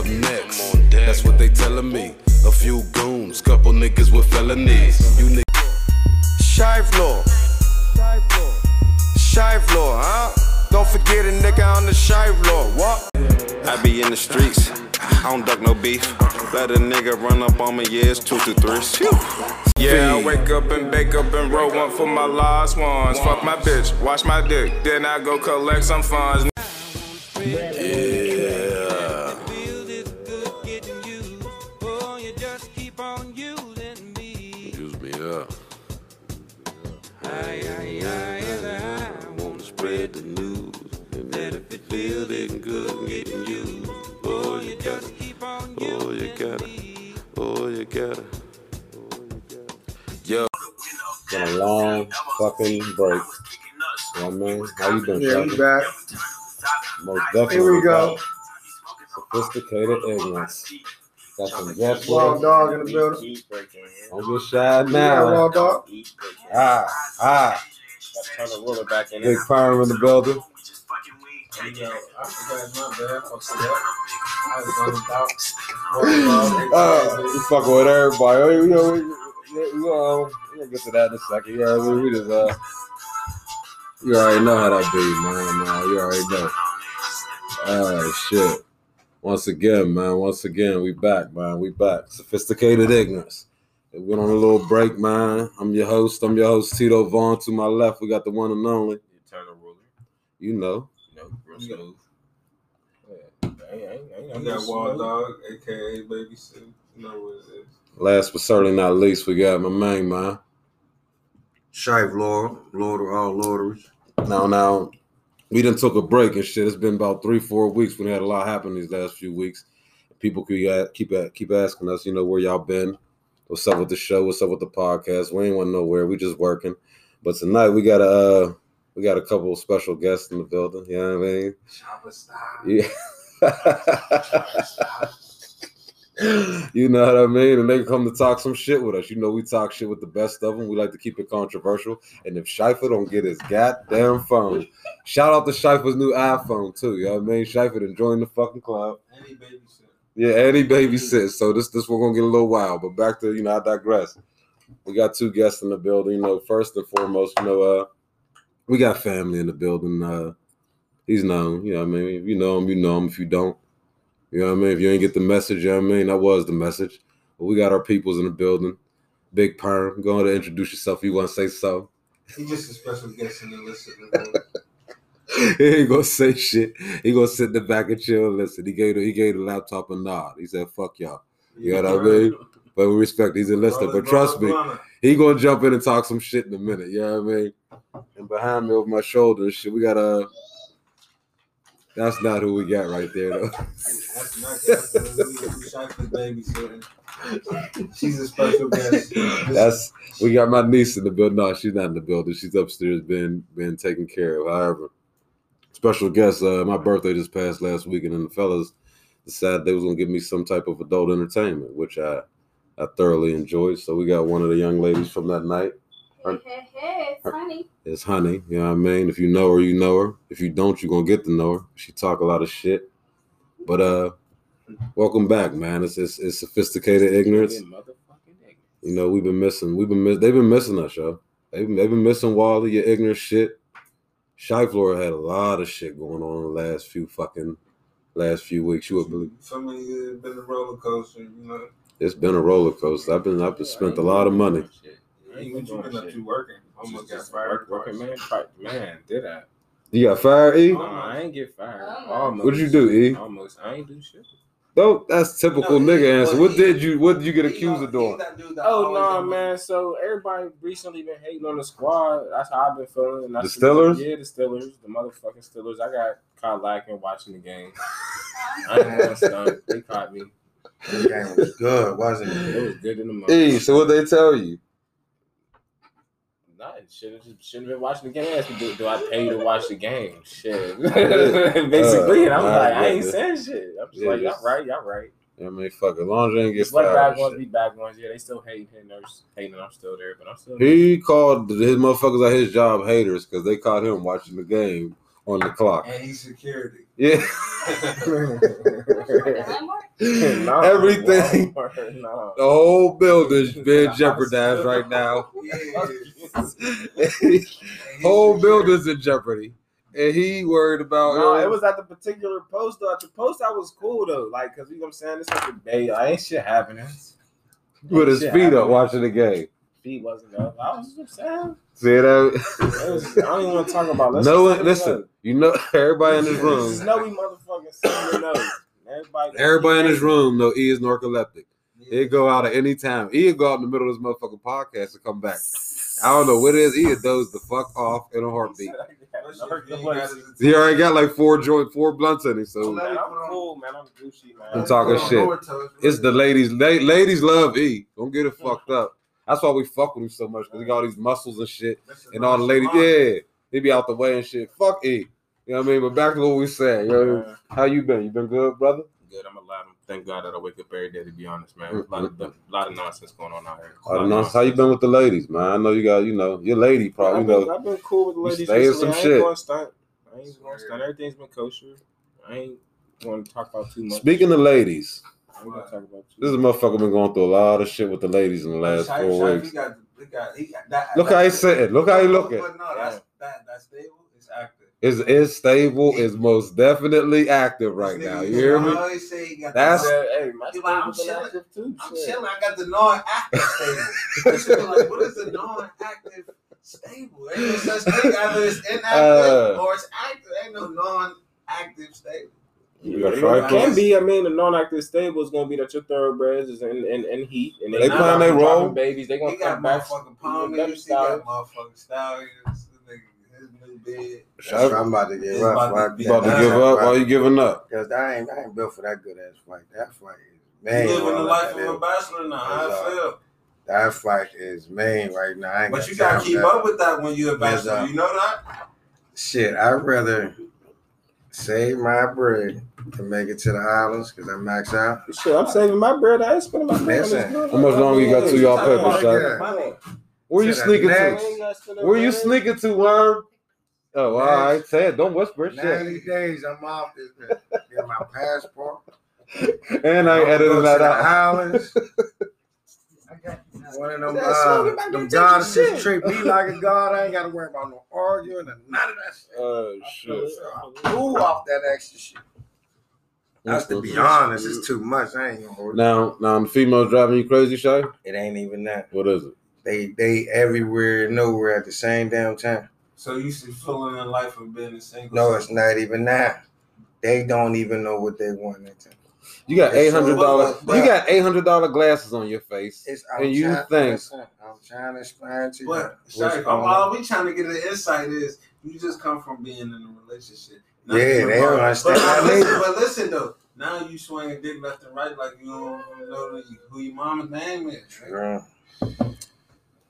up next. That's what they telling me. A few goons, couple niggas with felonies. You niggas. Shive law. Shive law, huh? Don't forget a nigga on the shive law. What? I be in the streets. I don't duck no beef. Let a nigga run up on me, yeah, it's two to three. Yeah, I wake up and bake up and roll one for my last ones. Fuck my bitch, wash my dick, then I go collect some funds. Fucking break. You know what I mean? How you been, Yeah, we back. Most definitely. Here we go. Sophisticated ignorance. Got some guests with Raw dog in the building. Don't get shy Yeah, raw now. dog. Ah, ah. Turn the ruler back in. Big firm in the building. Yo, I forgot my bad. Fuck it up. I was on about. Uh, we fucking with everybody. Oh, You know, we, we, we, uh, we gonna get to that in a second. Yeah, we, we just uh, you already know how that be, man. man. You already know. Oh shit. Once again, man. Once again, we back, man. We back. Sophisticated ignorance. We went on a little break, man. I'm your host. I'm your host, Tito Vaughn. To my left, we got the one and only. Eternal ruler. You know. You know, real smooth. I got Wild Dog, aka Baby Sue. You know what it is. Last but certainly not least, we got my main man. Shive Lord, Lord of all lords. Now, now, we done took a break and shit. It's been about three, four weeks. We had a lot happen these last few weeks. People keep keep keep asking us, you know, where y'all been? What's up with the show? What's up with the podcast? We ain't went nowhere. We just working. But tonight we got a uh, we got a couple of special guests in the building. You know what I mean? Yeah. you know what I mean? And they come to talk some shit with us. You know, we talk shit with the best of them. We like to keep it controversial. And if Schiffer don't get his goddamn phone, shout out to Schiffer's new iPhone too. You know what I mean? Schiffer enjoying the fucking club. Any babysit. Yeah, he babysits. So this this we're gonna get a little wild. But back to you know, I digress. We got two guests in the building. You know, first and foremost, you know, uh, we got family in the building. Uh, he's known. You know, what I mean, if you know him, you know him. If you don't, you know what I mean. If you ain't get the message, you know what I mean. That was the message. But we got our peoples in the building. Big Perm, go on to introduce yourself. If you want to say so. He just a special guest in the list. he ain't gonna say shit. He gonna sit in the back and chill and listen. He gave the, he gave the laptop a nod. He said, "Fuck y'all." You know what I mean? But we respect. He's a listener. But trust me, he gonna jump in and talk some shit in a minute. You know what I mean? And behind me over my shoulder shit, we got a. That's not who we got right there though. That's not babysitting. She's a special guest. That's we got my niece in the building. No, she's not in the building. She's upstairs, being being taken care of. However, special guest. Uh, my birthday just passed last weekend, and the fellas decided they was gonna give me some type of adult entertainment, which I I thoroughly enjoyed. So we got one of the young ladies from that night. Hey, hey, hey, it's honey. It's Honey. You know what I mean? If you know her, you know her. If you don't, you're gonna get to know her. She talk a lot of shit. But uh welcome back, man. It's it's, it's sophisticated ignorance. Motherfucking. You know, we've been missing. We've been miss, they've been missing us, yo. They've been, they've been missing Wally, your ignorant shit. Shy Flora had a lot of shit going on in the last few fucking last few weeks. You would believe For me, it's been a roller coaster. You know, it's been a roller coaster. I've been I've been spent a lot of money. What you been up to working? Almost got fired. Working, man. Man, did I? You got fired, E? No, I ain't get fired. Almost. Almost. What'd you do, E? Almost. I ain't do shit. No, that's typical No, nigga answer. What did you what did you get accused of doing? Oh no, man. So everybody recently been hating on the squad. That's how I've been feeling. And The see- Steelers? Yeah, the Steelers, the motherfucking Steelers. I got caught lacking watching the game. I ain't gonna stunt. They caught me. The game was good, wasn't it? It was good in the moment. E, so what they tell you? Nah, should have should have been watching the game. Asked me, Do, do I pay you to watch the game? Shit. Basically, and I'm Uh, like, I ain't yeah. saying shit. I'm just Yeah, like, y'all right, y'all right. I mean, fuck, as long as you ain't get Just let fired. bad ones shit. be bad ones. Yeah, they still hating, hating, us- hating. I'm still there, but I'm still there. He called his motherfuckers at his job haters because they caught him watching the game on the clock. And he's security. Yeah. No, Everything. No. The whole building's being jeopardized right now. whole building's in jeopardy. And he worried about No, it was at the particular post though. At the post, I was cool though. Like, cause you know what I'm saying? It's like a day. I ain't shit happening. with his feet up watching the game. Feet wasn't up. I was just saying. See that? It was, I don't even want to talk about. Let's no, just say listen. You know, everybody in this This room, is Snowy motherfucking senior nose. Everybody, everybody in this room know E is narcoleptic. He'd go out at any time. He'd go out in the middle of this motherfucking podcast and come back. I don't know what it is. He'd doze the fuck off in a heartbeat. He already got like four joint, four blunts in him. So Man, I'm cool, man. I'm Gucci, man. I'm talking shit. it's the ladies. La- ladies love E. Don't get it fucked up. That's why we fuck with him so much because he got all these muscles and shit. And all the ladies, yeah, he be out the way and shit. Fuck it. You know what I mean? But back to what we said. You know, Man, how you been? You been good, brother? Good. I'm alive. Thank God that I wake up every day. To be honest, man, a lot of a lot of nonsense going on out here. A I lot don't of know. nonsense. How you been with the ladies, man? I know you got, you know, your lady probably, I've you been, know. I've been cool with the you ladies. stay in some I ain't shit. Going stunt. I ain't going to stunt. Everything's been kosher. I ain't going to talk about too much. Speaking of ladies, I ain't gonna talk about too this is a motherfucker been going through a lot of shit with the ladies in the last Shai- four Shai, weeks. He got, he got, he got, that, Look how he's sitting. Look how he looking. But no, that's that, that's stable. It's active. Is is stable, is most definitely active right This now. You hear me? always say he got That's- the, Hey, my He I'm stable's chilling. too. I'm shit. chilling. I got the non-active stable. This like, what is the non-active stable? Ain't no such thing. Either it's inactive Uh. or it's active. Ain't no non-active stable. You got It trifles? can be. I mean, the non-active stable is gonna be that your thoroughbreds is in, in, in heat, and They not playing their role. Babies, they gonna He got come back. motherfucking with palm better he got style. motherfucking stallions. This nigga, his new bed. Shai, I'm about to give It's up. about to Fuck be- you about to that. give up? Why you giving up? Because I ain't, I ain't built for that good ass fight. That fight is You main. living the life of a bachelor now. How That's I feel. That fight is main right now. But got you gotta keep up with that when you're a Yes, bachelor. uh, You know that? Shit, I'd rather save my bread to make it to the islands because I max out. Shit, I'm saving my bread. I ain't spending my bread on this Listen. How much longer you got to y'all Hey, papers, hey, Shai? Where you sneaking next- to? ain't gotta spend no Where you sneaking to, Worm? Oh, all right. Say it. Don't whisper. Shit. 90 days, I'm off this bitch. Get my passport. And I ain't I'ma go editing to that the out. islands. One of them, That's uh, them take goddesses shit. treat me like a god. I ain't got to worry about no arguing and none of that shit. Oh, shit. Cool off that extra shit. That's to be honest, it's too much. I ain't gonna hold it. Now, now the females driving you crazy, Shay? It ain't even that. What is it? They they everywhere, nowhere at the same damn time. So you see, feeling the life of being a single. No, it's not even that. They don't even know what they want at time. You got eight hundred dollars. You got eight hundred dollar glasses on your face, It's, I'm and you trying- think listen, I'm trying to explain to you. But what's Shaq, all we trying to get an insight is you just come from being in a relationship. Yeah, they don't understand But, now listen, but listen though, now you swinging dick left and right like you don't know who your mama's name is. Right? Yeah. you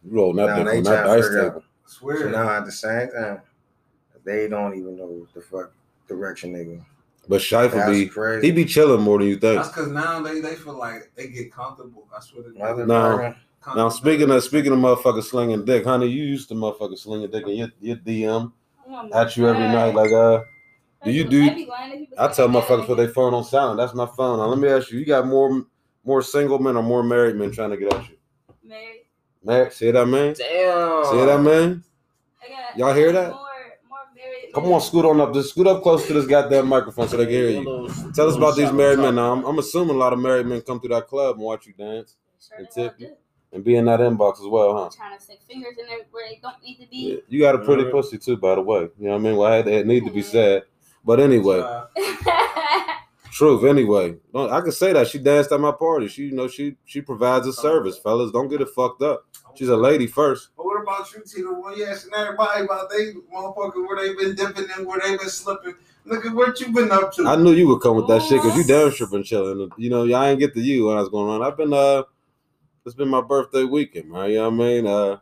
rolling that Now dick they on that trying dice table. I swear. So now at the same time, they don't even know what the fuck direction they go. But Shife will be crazy. he be chilling more than you think. That's because now they, they feel like they get comfortable. I swear to God. Motherfucker. Now speaking of speaking of motherfucker slinging dick, honey, you used to motherfucker slinging dick in your, your DM Oh at you every God. night. Like uh, do you do? I'd be lying if you was I tell motherfuckers put their phone on silent. That's my phone. Now let me ask you: You got more more single men or more married men trying to get at you? Married. Married? See what I mean? Damn. See what I mean? I got Y'all hear that? More, more married. Come on, scoot on up. Just scoot up close to this goddamn microphone so they can hear you. Tell us about these married men. Now, I'm, I'm assuming a lot of married men come through that club and watch you dance Sure and they tip you. and be in that inbox as well, huh? Trying to stick fingers in there where they don't need to Yeah. be. You got a pretty Mhm. pussy too, by the way. You know what I mean? Well, I had it need to be said, but anyway, truth. Anyway, I can say that she danced at my party. She, you know, she she provides a service, fellas. Don't get it fucked up. She's a lady first. But what about you, Tito? When you asking everybody about they motherfucker where they been dipping and where they been slipping, look at what you been up to. I knew you would come with that shit because you damn sure been chilling. You know, I ain't get to you when I was going on. I've been uh, it's been my birthday weekend, man. You know what I mean? Uh,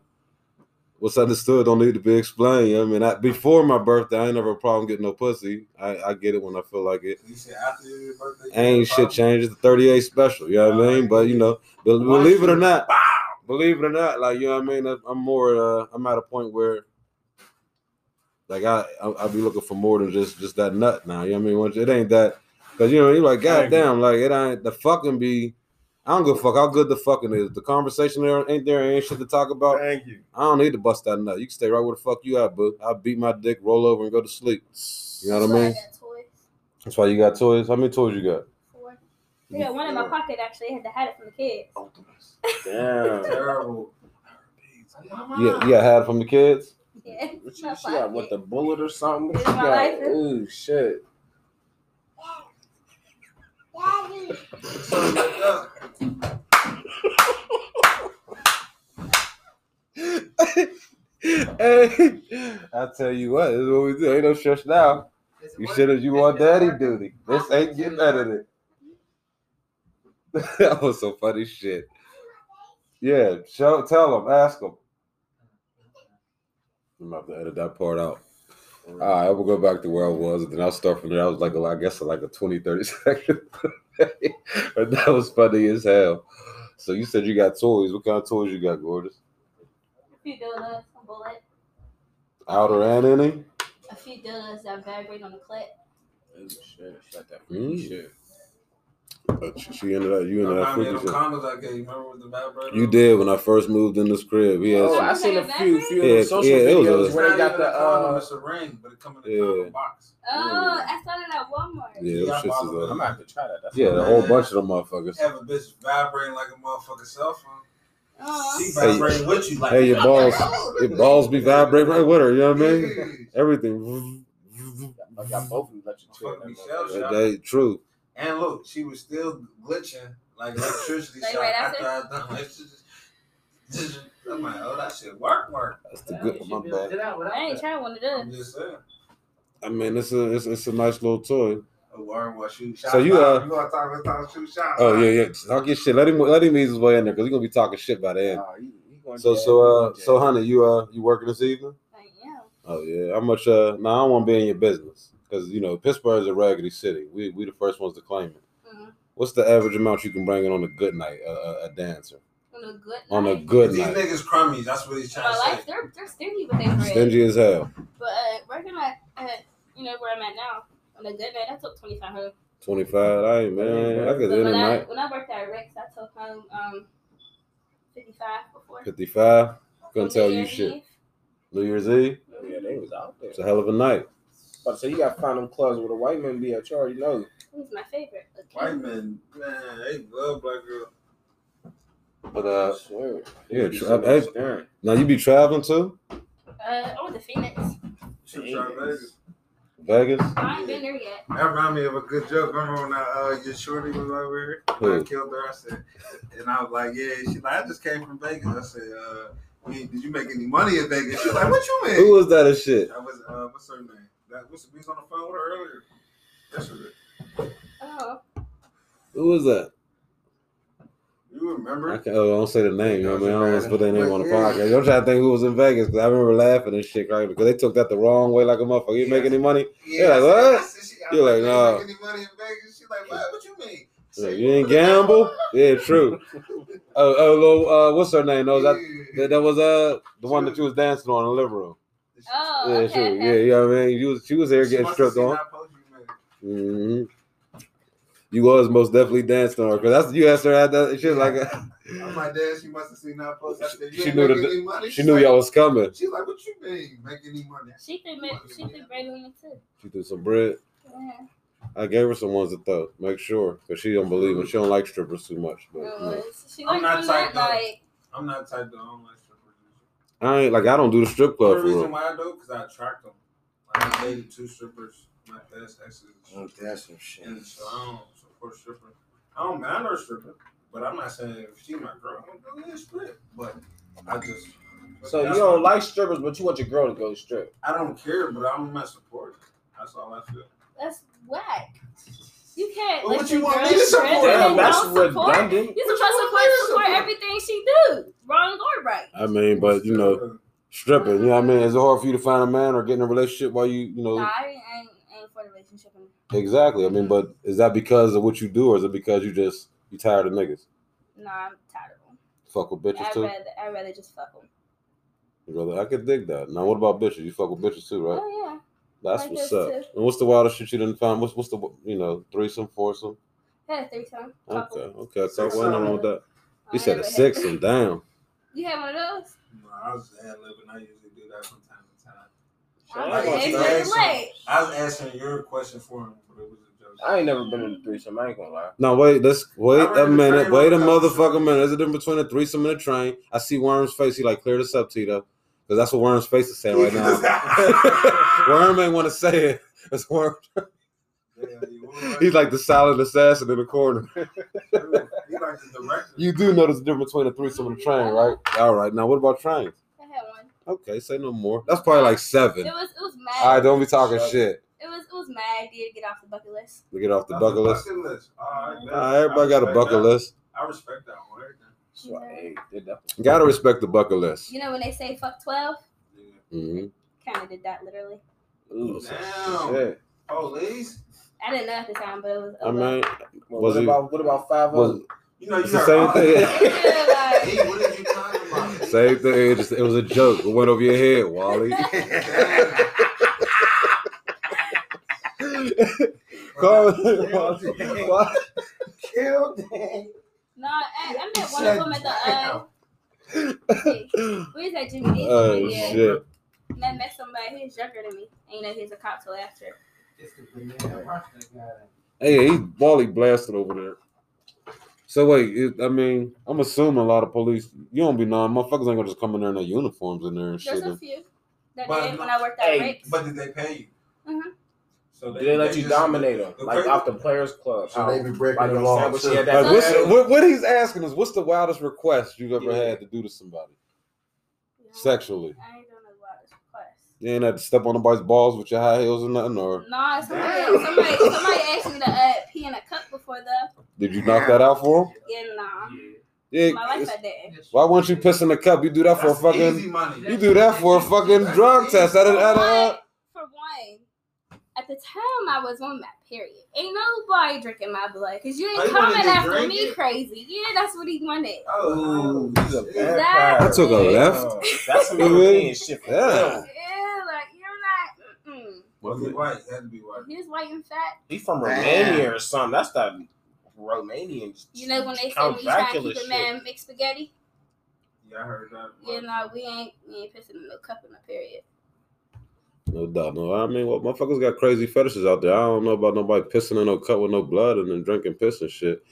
what's understood don't need to be explained. You know what I mean? I, before my birthday, I ain't never a problem getting no pussy. I, I get it when I feel like it. You said after your birthday. Ain't shit changes. The 38 special. You know what I mean? But you know, believe it or not, believe it or not, like you know what I mean. I'm more. Uh, I'm at a point where Like I, I, I be looking for more than just just that nut now. You know what I mean? Once it ain't that, because you know you're like, goddamn, like it ain't the fucking be. I don't give a fuck how good the fucking is. The conversation there ain't there ain't shit to talk about. Thank you. I don't need to bust that nut. You can stay right where the fuck you at, boo. I'll beat my dick, roll over, and go to sleep. You know what I So mean? got toys. That's why you got toys. How many toys you got? Four. I one in my pocket actually. I had to hide it from the kids. Damn. Terrible. Yeah, you got had from the kids. Yeah. What you, she got what the bullet or something? It's She got, license. ooh shit. Something like that. hey, I tell you what, this is what we do. Ain't no stress now. You should have. You want daddy duty. This ain't getting out of it. that was some funny shit. Yeah, show, tell them, ask them. I'm about to edit that part out. All right, I will go back to where I was, and then I'll start from there. I was like, I guess, like a 20, 30 second. but that was funny as hell. So you said you got toys. What kind of toys you got, Gorgeous? A few dildos, a bullet. Outer and inning? A few dildos that vibrate on the clip. Ooh shit. She got that Mm. shit. Uh, she- ended up. You into that Remind me of freaky them shit. condoms I gave you. Remember with the vibrator? You did when I first moved in this crib. He Oh, I Is seen a few few Yeah, of social yeah, it was videos a- It's where they got the a uh it's a ring, but it come in a Yeah. condom box. Oh, I saw it at Walmart. yeah, Yeah, them I shits bought is, them. I'm gonna have to try that. That's yeah, the whole bunch of them motherfuckers. Have a bitch vibrating like a motherfucking cell phone. Oh. She Hey, vibrating with you like Hey, your balls, your balls be vibrating right with her. You know what I mean? Everything. I got both of them let you chill. Fuck me, that shell motherfucker. shock. That true. And look, she was still glitching like electricity Like shock right after after? I done. Like, she just, I'm like, oh, that shit work, work. That's the good. My bad. I ain't trying one of those. I'm just saying. I mean, it's a it's, it's a nice little toy. A word was shoot shot. So you, uh, you gonna talk about shoot shot? Oh yeah, yeah. Talk your shit. Let him let him ease his way in there because he's gonna be talking shit by the end. Nah, he- he gonna So jab, so uh gonna so honey, you uh you working this evening? I am. Oh yeah. How much? Uh, no, I don't want to be in your business because you know Pittsburgh's a raggedy city. We we the first ones to claim it. Mhm. What's the average amount you can bring in on a good night? A, a, a dancer On a good on a night. good These night. niggas crummies. That's what he's trying My to life, say. they're, they're stingy with their bread. Stingy as hell. But uh, working at, at, you know, where I'm at now, on a good night, I took 2500 Twenty five. I ain't man. I could But end when the I, night. when I worked at Rick's, I took home um, 55 before. Fifty five. Couldn't tell New you Year's shit. Eve. New Year's Eve. Yeah, they was out there. It's a hell of a night. But so you got to find them clubs where the white men be at. You already know. Who's my favorite? Okay. White men, man, they love black girls. But uh, Sure. yeah. Tra- sitting hey, now you be traveling too? Uh, I went to Phoenix. Shoot Hey. Vegas. Vegas. I ain't been there yet. That remind me of a good joke. Remember when I, uh, your shorty was over here? When I killed her. I said, and I was like, yeah. She like, I just came from Vegas. I said, uh, did you make any money in Vegas? She like, what you mean? Who was that A shit? I was, uh, what's her name? That what's we was on the phone with her earlier. Yesterday. Oh, Who was that? You remember? I, can't, oh, I don't say the name. You know what I mean? I don't want to put their name on the podcast. I'm trying to think who was in Vegas because I remember laughing and shit, right? Because they took that the wrong way, like a motherfucker. You make any money? Yeah, like, I said- what? I said she- You're like, "You nah. Make any money in Vegas? She like, what? What you mean? I Like, said, you ain't gamble? Yeah, true. Oh, oh, little, uh, what's her name? No, that, that that was uh the one that you was dancing on in the living room. Oh, Yeah, okay. true. okay. Yeah, you know what I mean. You was, she was there She getting must have stripped on. that post you made. Mm-hmm. You was most definitely dancing on her because that's you asked her at that. She was like, I'm like, Dad, she must have seen that post. I said, you She knew making the- any money? she She's knew like, y'all was coming. She's like, what you mean? Make any money? She threw, me, she threw bread on me too. She threw some bread. Yeah. I gave her some ones to throw. Make sure because she don't believe in. She don't like strippers too much. But It you know. She I'm not them type that though. night. I'm not type though. I don't like strippers. I ain't like I don't do the strip club The for reason real. why I do because I attract them. Like, I dated two strippers. My best exes. Oh, that's some shit. And so I don't support strippers. I don't man her stripper, but I'm not saying if she my girl, I'm gonna go get strip. But I just So you don't my- like strippers, but you want your girl to go strip. I don't care, but I'm not supporting. That's all I feel. That's whack. You can't Well, what your you want girl me to strip support? and Damn, then that's support. redundant. You're What supposed you to want support support? everything she do, wrong or right. I mean, but you know, stripping. You know what I mean? Is it hard for you to find a man or get in a relationship while you, you know? Nah, I ain't, I ain't, I ain't for the relationship. Exactly. I mean, but is that because of what you do, or is it because you just you tired of niggas? Nah, I'm tired of them. Fuck with bitches I'd too. rather, I'd rather just fuck them. Brother, I could dig that. Now, what about bitches? You fuck with bitches too, right? Oh yeah. That's like what's up. too. And what's the wildest shit you didn't find? What's what's the you know threesome, foursome? Had a threesome. Okay, Couple. okay. So Six, what's wrong seven. with that? I You said a never had- six and down. You had one of those? No, I was ad libbing. I usually do that from time to time. I'm I ain't like, gonna it's say late. I was answering your question for him, but it was a joke. I ain't never been in a threesome. I ain't gonna lie. No, wait. Let's wait a minute. Wait a on the motherfucking minute. There's a difference between a threesome and a train. I see Worm's face. He like clear this up, Tito, because that's what Worm's face is saying right now. Worm ain't want to say it. It's Worm. He's like the silent assassin in the corner. He like the director. You do know there's a difference between a threesome and a train, right? All right. Now, what about trains? I had one. Okay, say no more. That's probably like seven. It was it was mad. All right, don't be talking Seven. shit. It was it was mad. to get off the bucket list. We get off the That's bucket list. List. All right, man. All right, everybody got a bucket that. list. I respect that one. Right So, hey, did that. Gotta respect the bucket list. You know when they say fuck twelve, there. hmm kind of did that literally. Ooh, Damn. shit. Police. I didn't know at the time, but it was. I mean, Well, Was what he- about what about five was You know, you It's the same all- thing. Yeah, like- Hey, what did you talking about? same thing. It, just, it was a joke. It went over your head, Wally. Call Why- Kill that. No, I, I met one of them at the. Uh, we was at Jimmy D's Oh one year. shit! And I met somebody. He was younger than me. And you know, he was a cop till after. It's the banana rush guy. Hey, he Wally blasted over there. So wait, it, I mean, I'm assuming a lot of police. You don't be knowing motherfuckers ain't gonna just come in there in their uniforms in there and There's shit. a few that But did when I worked at Hey, Rick's. But did they pay you? Mhm. So Did they let you just- dominate them the like off the players club? So they be breaking like the on law, too. Like, that what's, bag. what, what he's asking is, what's the wildest request you've ever Yeah. had to do to somebody You know, sexually? I ain't doing no wildest request. You ain't had to step on nobody's balls with your high heels or nothing, or Nah, somebody, somebody, somebody asked me to uh, pee in a cup before though. did you knock that out for him? Yeah, nah. Yeah. My life I didn't. Why won't you piss in the cup? You do that for a fucking. money. You do that for a fucking drug test. At a, For at a, one, for one, at the time I was on that period. Ain't nobody drinking my blood because you Oh, ain't you coming after me it? crazy. Yeah, that's what he wanted. Oh, Ooh, he's a shit. vampire. I took a left. Oh, Damn. That's what Yeah. European shit for Yeah. Yeah, like you're not. Mm-mm. Was he white? Had to be white. He was white and fat. He from Damn. Romania or something. That's that Romanian. You know when they say Count when you trying to Dracula keep a man mixed spaghetti? Yeah, I heard that. Yeah, no, we ain't we ain't pissing in no cup in the period. No doubt. No, I mean, what motherfuckers got crazy fetishes out there. I don't know about nobody pissing in no cup with no blood and then drinking piss and shit.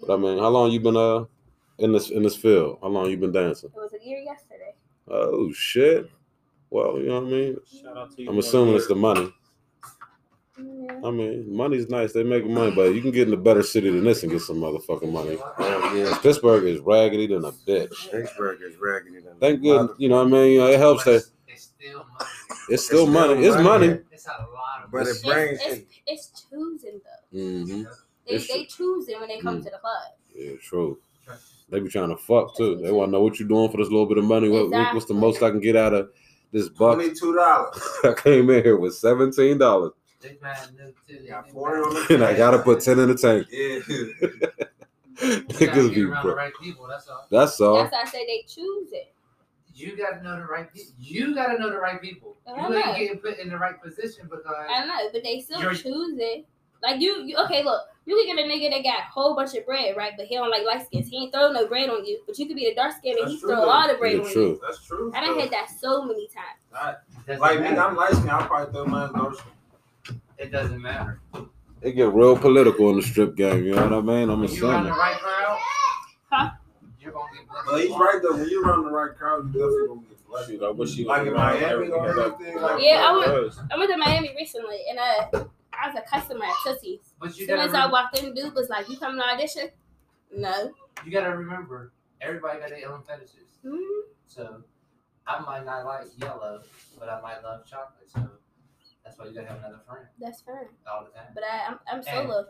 But I mean, how long you been uh in this in this field? How long you been dancing? It was a year yesterday. Oh shit. Well, you know what I mean. Shout out to you. I'm assuming it's the money. Yeah. I mean, money's nice. They make money, but you can get in a better city than this and get some motherfucking money. Oh, yeah. Pittsburgh is raggedy than a bitch. Pittsburgh is raggedy. than Thank a good, you know what I mean. You know, it helps that It's still money. It's still It's money. still It's money. money. It's a lot of But it brings it's, it's choosing though. hmm They It's they choosing when they come Mm. to the club. Yeah, true. They be trying to fuck too. They want to know what you're doing for this little bit of money. What, what- what's the most I can get out of this buck? Twenty-two dollars. I came in here with seventeen dollars, They might know too. They Got forty that. on the. and I gotta put ten in the tank. Yeah. You gotta Niggas be broke. right people. That's all. That's all. That's why I say they choose it. You gotta know the right people. You gotta know the right people. I You know. ain't getting put in the right position because I know, but they still choose it. Like you, you, okay, look, you can get a nigga that got a whole bunch of bread, right? But he don't like light skins. He ain't throw no bread on you. But you could be a dark skin and he true, throw a though. lot of bread Yeah, on you. That's true. That's true. I done had that so many times. I, doesn't like me. I'm light skinned. I'll probably throw mine endorsement. It doesn't matter. They get real political in the strip game. You know what I mean? I'm When you around the right crowd, Huh? You're gonna get blessed. But he's right though. When you're around the right crowd, you definitely gonna get blessed. Shoot, I wish he was Like in Miami or anything like Yeah, I went- I went to Miami recently, and uh, I was a customer at Tootsie's. But As you soon gotta, as I walked in, dude was like, "You coming to audition?" No. you gotta remember, everybody got their own fetishes. Mhm. So I might not like yellow, but I might love chocolate. So that's why you gotta have another friend That's fine. all the time. But I, I'm, I'm And- solo.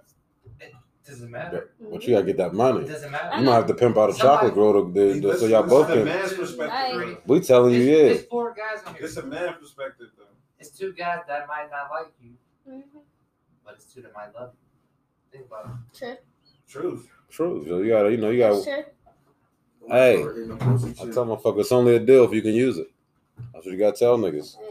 Doesn't matter. But you gotta get that money. It doesn't matter. You might have to pimp out a chocolate girl to, to- to- so y'all both It's a can. man's Right. We telling you, It's, yeah. it's four guys on here. It's a man perspective though. It's two guys that might not like you, Mhm. but it's two that might love you. Think about it. True. Truth. True. So you gotta, you know, you gotta. true. Hey, In the pussy I shit. tell motherfucker, it's only a deal if you can use it. That's what you gotta tell niggas. Yeah.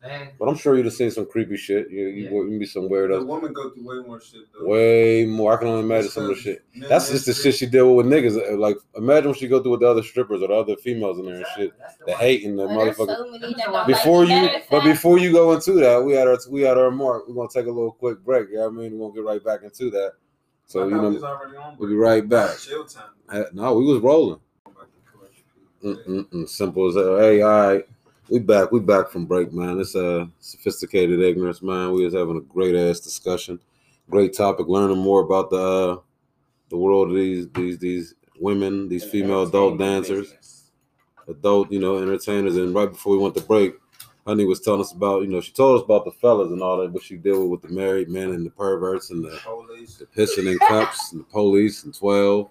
Dang. But I'm sure you'd have seen some creepy shit. You you, Yeah. you be some The weirdos. woman go through way more shit though. Way more. I can only imagine some of the shit. That's just the shit she deal with with niggas. Uh, Like, imagine what she go through with the other strippers or the other females in there and shit. The hate and the Well, motherfucker. so many that don't Before like you, but before you go into that, we had our we had our remark. We're gonna take a little quick break. You know what I mean? We're gonna get right back into that. So you know, we'll be right back. Chill time. No, we was rolling. Mm-mm-mm, simple as that. Hey, all right. We back. We back from break, man. It's a sophisticated ignorance, man. We was having a great ass discussion. Great topic. Learning more about the uh, the world of these these these women, these female adult dancers, adult you know entertainers. And right before we went to break, Honey was telling us about you know she told us about the fellas and all that, what she deal with with the married men and the perverts and the, Police. the pissing in cups and the police and twelve.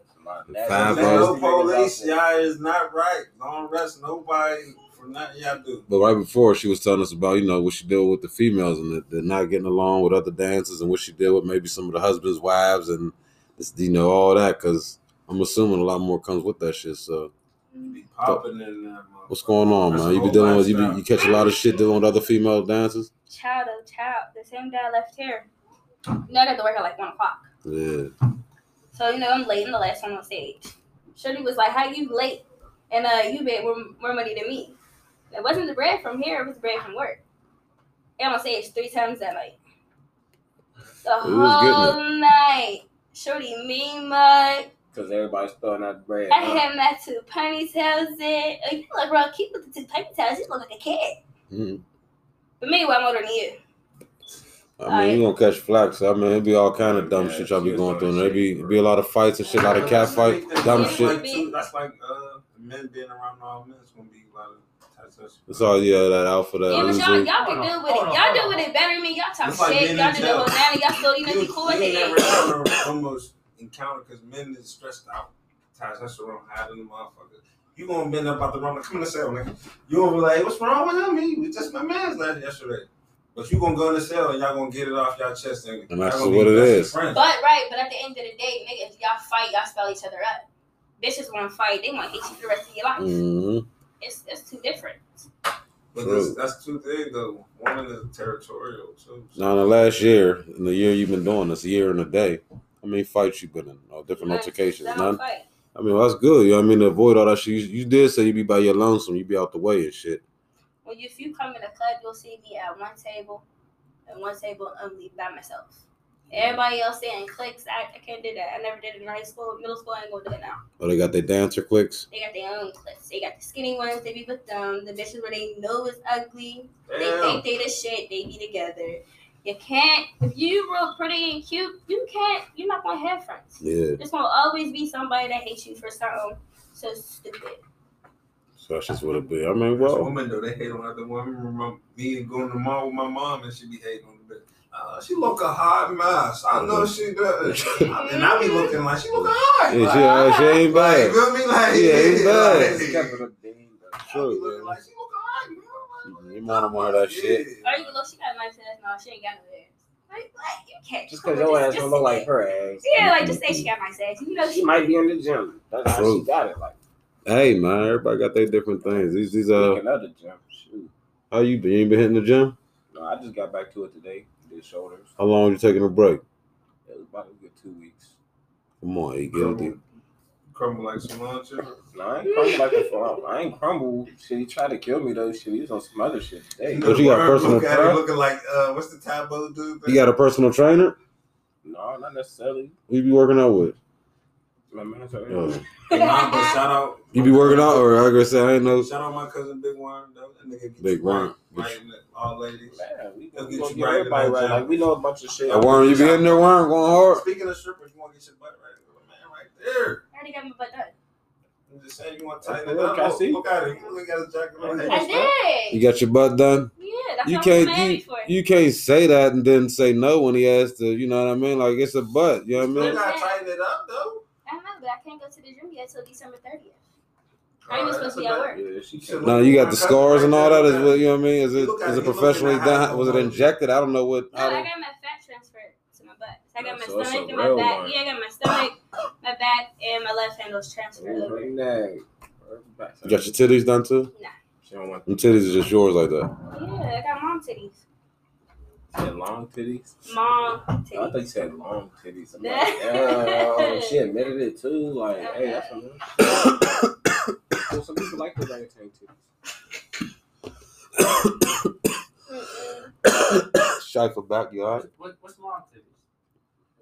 Five no police, y'all is not right. Don't arrest nobody for nothing y'all do. But right before, she was telling us about you know what she deal with the females and that they're not getting along with other dancers and what she deal with maybe some of the husbands' wives and this, you know all that because I'm assuming a lot more comes with that shit. So Be popping in there, what's going on, man? You be dealing with you, be, you catch a lot of shit dealing with other female dancers. child of child, the same day I left here. You know, I got to work at like one o'clock. Yeah, So, you know, I'm late. I'm the last one on stage. Shorty was like, How you late? And uh, you made more, more money than me. It wasn't the bread from here, it was the bread from work. And I'm gonna say stage three times that night. The Who was getting whole night. Shorty mean mug. Because everybody's throwing out bread. I had my two ponytails in. Oh, you look real cute with the two ponytails. You look like a kid. Mhm. But meanwhile, I'm older than you. I mean you gonna catch flack. So I mean it'd be all kind of dumb Yeah, shit y'all be going through. on And there be be a lot of fights and shit, a lot of cat fight, dumb shit. Like that's like uh, men being around all men. It's gonna be a lot of testosterone. It's all yeah that alpha that Yeah, but y'all, Uzi. y'all can deal with it. Y'all hold deal with it better than me. Y'all talk It's shit. being Y'all in do the jail. whole nine. Y'all still, you know, be cool with you never it. ever almost encounter because men is stressed out. Testosterone high than the motherfucker. You gonna bend up out the room, come in the cell, nigga. You gonna be like, what's wrong with him? He was just my man's last yesterday. But you gonna go in the cell and y'all gonna get it off y'all chest and, And that's y'all gonna what be it friends. But right, but at the end of the day, niggas, y'all fight. Y'all spell each other up. Bitches want to fight. They want to hit you for the rest of your life. hmm It's it's too different. But True. that's, that's two things though. Woman is territorial too. So Now, in the last year, in the year you've been doing this, a year and a day, how many fights you've been in? Or different None. altercations? They None. fight. I mean, well, that's good. You know what I mean? To avoid all that shit. You, you did say you'd be by your lonesome, You'd be out the way and shit. Well, if you come in a club, you'll see me at one table, and one table only by myself. Everybody else saying clicks. I, I can't do that. I never did it in high school, middle school. I ain't gonna do it now. Oh, they got their dancer clicks. They got their own clips. They got the skinny ones. They be with them. The bitches where they know it's ugly. They Damn. think they the shit. They be together. You can't. If you real pretty and cute, you can't. You're not gonna have friends. Yeah. There's gonna always be somebody that hates you for something so stupid. So that's just what it be. I mean, Well, well, women though, they hate on other women. Remember me going to the mall with my mom and she be hating on the bitch. Uh, she look a hot mess. I know she does. and I be looking like she look hot. yeah, she, uh, she ain't like, bad. you feel me? Like, Yeah, ain't bad. like, It's kept it a bean. I be looking like she look hot, man. You want more of that shit. Or you look, she got a nice ass. No, she ain't got no ass. Like, like you can't. Just because your ass don't look like her ass. Yeah, like just say she got nice ass. You know She she. might be in the gym. That's how True. she got it. Like, Hey, man, everybody got their different things. These, these, uh, speaking of the gym, shoot. how you been? You been hitting the gym? No, I just got back to it today. Did shoulders. How long you taking a break? It was about a good two weeks. Come on, you guilty. Crumble, crumble like cilantro. No, I ain't crumble like a farm. I ain't crumble. Shit, he tried to kill me though. Shit, he was on some other shit today. But you got Worm personal trainer? looking like uh, what's the Tae Bo dude? You got a personal trainer? No, not necessarily. Who you be working out with? My man, so, Oh. Hey, nah, but shout out. You be working out, or I gotta say, I ain't know. Shout out my cousin Big Worm. That nigga get Big you Worm. right, right all ladies. Man, we gonna get get, you right everybody right. Like we know a bunch of shit. Hey, Warren, you be in there, Warren, going hard? Speaking of strippers, you want to get your butt right? Man, right there. I already got my butt done. I'm just saying, you want to tighten That's it up. I see? look at it. You look at his jacket. on Hey, I did. You got your butt done? Yeah, that's You what I'm can't you, for. you can't say that and then say no when he has to. You know what I mean? Like it's a butt. You know what I Still mean? not tighten it up though. I know, but I can't go to the gym yet till December 30th. I All right, supposed to be at work. Yeah, she Shit, can. No, you got the scars and all that. Is what you know what I mean? Is it Look at is it, it he looking professionally done? Was it it injected? I don't know what. No, How I got my fat transferred to my butt. So I got oh, my So it's a stomach and my real back. one. Yeah, I got my stomach, my back, and my left handles transferred Ooh, over. her neck. Her back. you got your titties done too? She don't want Them titties is just yours like that. Yeah, I got mom titties. Said long titties. Mom I thought you titties. said long titties. I'm like, oh, she admitted it too. Like, hey, that's something. well, some people like the orangutan titties. Mm-mm. Shy for back, you alright? What, what's long titties?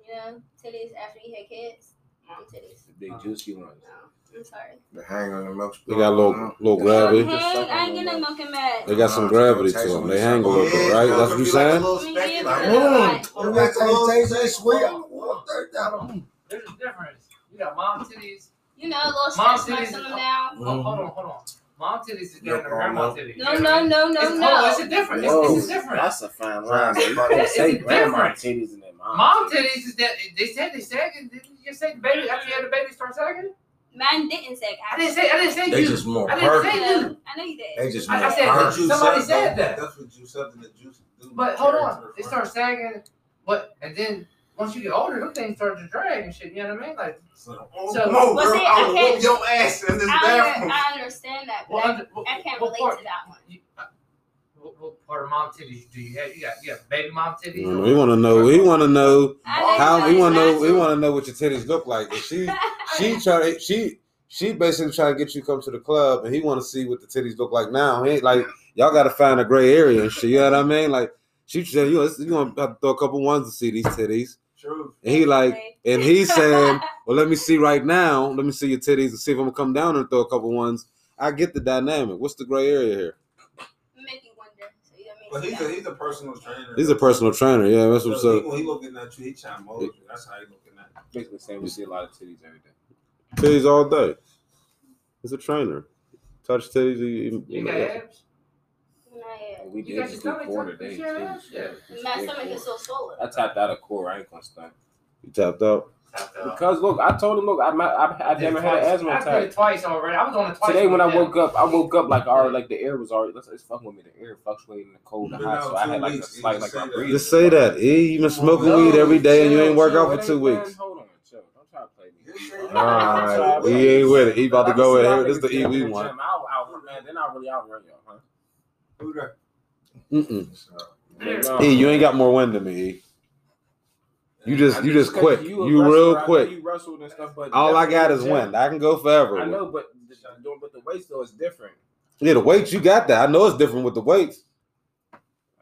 You know, titties after you had kids. Mom titties. The big juicy ones. No, I'm sorry. The hang on the milk. They got a little, little gravity. Hang, mm-hmm. I ain't getting milk and mad. They got some gravity to them. They hang a little bit, right? That's what you saying? Yeah, Like, but- it makes it taste that sweet. I want that down. There's a difference. You got mom titties. You know, a little Mom stretch marks titties. on them now. Oh, hold on, hold on. Mom titties is different than grandma titties. No, no, no, no, it's, no. Oh, it's a different. It's, Whoa, it's a different. That's a fine line. You can't It's say grandma titties and then mom. Mom titties is that they said they sagging. Didn't you say the baby after you had the baby start sagging? Mine didn't say. I didn't say. I didn't say They you. just more I didn't perfect. say you. I know you did. They just I- I more said- perfect. Somebody said that. That's what you said in the juice. do. But hold on, they start sagging, but and then once you get older, them things start to drag and shit. You know what I mean? Like, So, oh, So- come on, Well, girl. see, I I will can't- whoop your ass in this I, bathroom. I understand that, but Well, I, under- I can't what relate part- to that one. you, what, what part of mom titties do you have? You got, you got baby mom titties. Mm, or- want to know. We want to know how. We want to know. We want to know what your titties look like. And she, she try. She, she basically trying to get you to come to the club, and he want to see what the titties look like now. He ain't like y'all got to find a gray area and shit. You know what I mean? Like she said, you know, you want to have to throw a couple ones to see these titties. True. And he like, and he's saying, well, let me see right now. Let me see your titties and see if I'm gonna come down and throw a couple ones. I get the dynamic. What's the gray area here? Make you wonder. So you But know he's a, he's a personal trainer. He's a personal trainer. Yeah, that's what's up. he, when he looking at you, he trying to mold you. That's how he looking at you. Basically saying we see a lot of titties every day. Titties all day. He's a trainer. Touch titties. You, You got abs? Yeah. And we You did got just your do stomach four today. in too. Yeah. My stomach is so swollen. I tapped out a core. I ain't gonna stunt. You tapped out. Tapped out. Because look, I told him, look, I might, I, I did never had an twice. asthma I did attack. it twice already. I was on it twice. Today when I woke up, I woke up like already like the air was already it's, it's fucking with me. The air fluctuating the cold and hot, so I had like a slight like my say breathing. Just say that. E, you been smoking No, weed every day and you ain't work chill. out for two ain't weeks. Hold on, chill. Don't try to play me. Just say All right, he ain't with it. He about to go in here. This is the E we want. I'll, I'll, man, then I'll really outrun y'all, huh? Who that? Mm-mm. No. E, you ain't got more wind than me. You just, you just quit. quick. a You real quick. You wrestled and stuff, but All I got is definitely- wind. I can go forever. I know, but the, but the weight still is different. Yeah, the weights you got that. I know it's different with the weights, I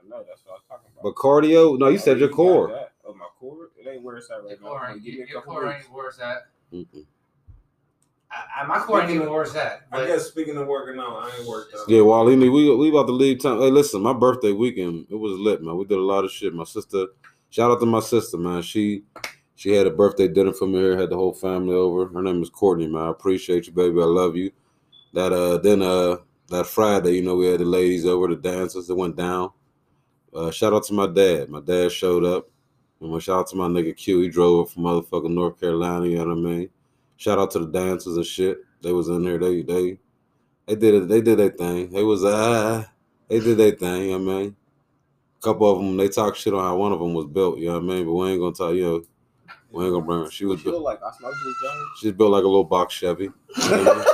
know that's what I was talking about. but cardio. No, you said your got core. Oh, my core? It ain't where it's at right Your now. core ain't, Give me a your couple core weeks. ain't where it's at. Mm-mm. I, I, my core ain't even where it's at. I guess speaking of working out, I ain't worked out. Yeah, Wally, we we about to leave time. Hey, listen, my birthday weekend it was lit, man. We did a lot of shit. My sister, shout out to my sister, man. She she had a birthday dinner for me here. Had the whole family over. Her name is Courtney, man. I appreciate you, baby. I love you. That uh, then uh, that Friday, you know, we had the ladies over, the dancers that went down. Uh, shout out to my dad. My dad showed up. And my shout out to my nigga Q. He drove up from motherfucking North Carolina. You know what I mean? Shout out to the dancers and shit. They was in there. They they they did it. They did their thing. They was uh they did their thing. You know what I mean? A couple of them they talk shit on how one of them was built. You know what I mean? But we ain't gonna talk. You know, we ain't gonna bring her. She was What you built. look like Osmosis Jones? She's built like a little box Chevy. You know what I mean?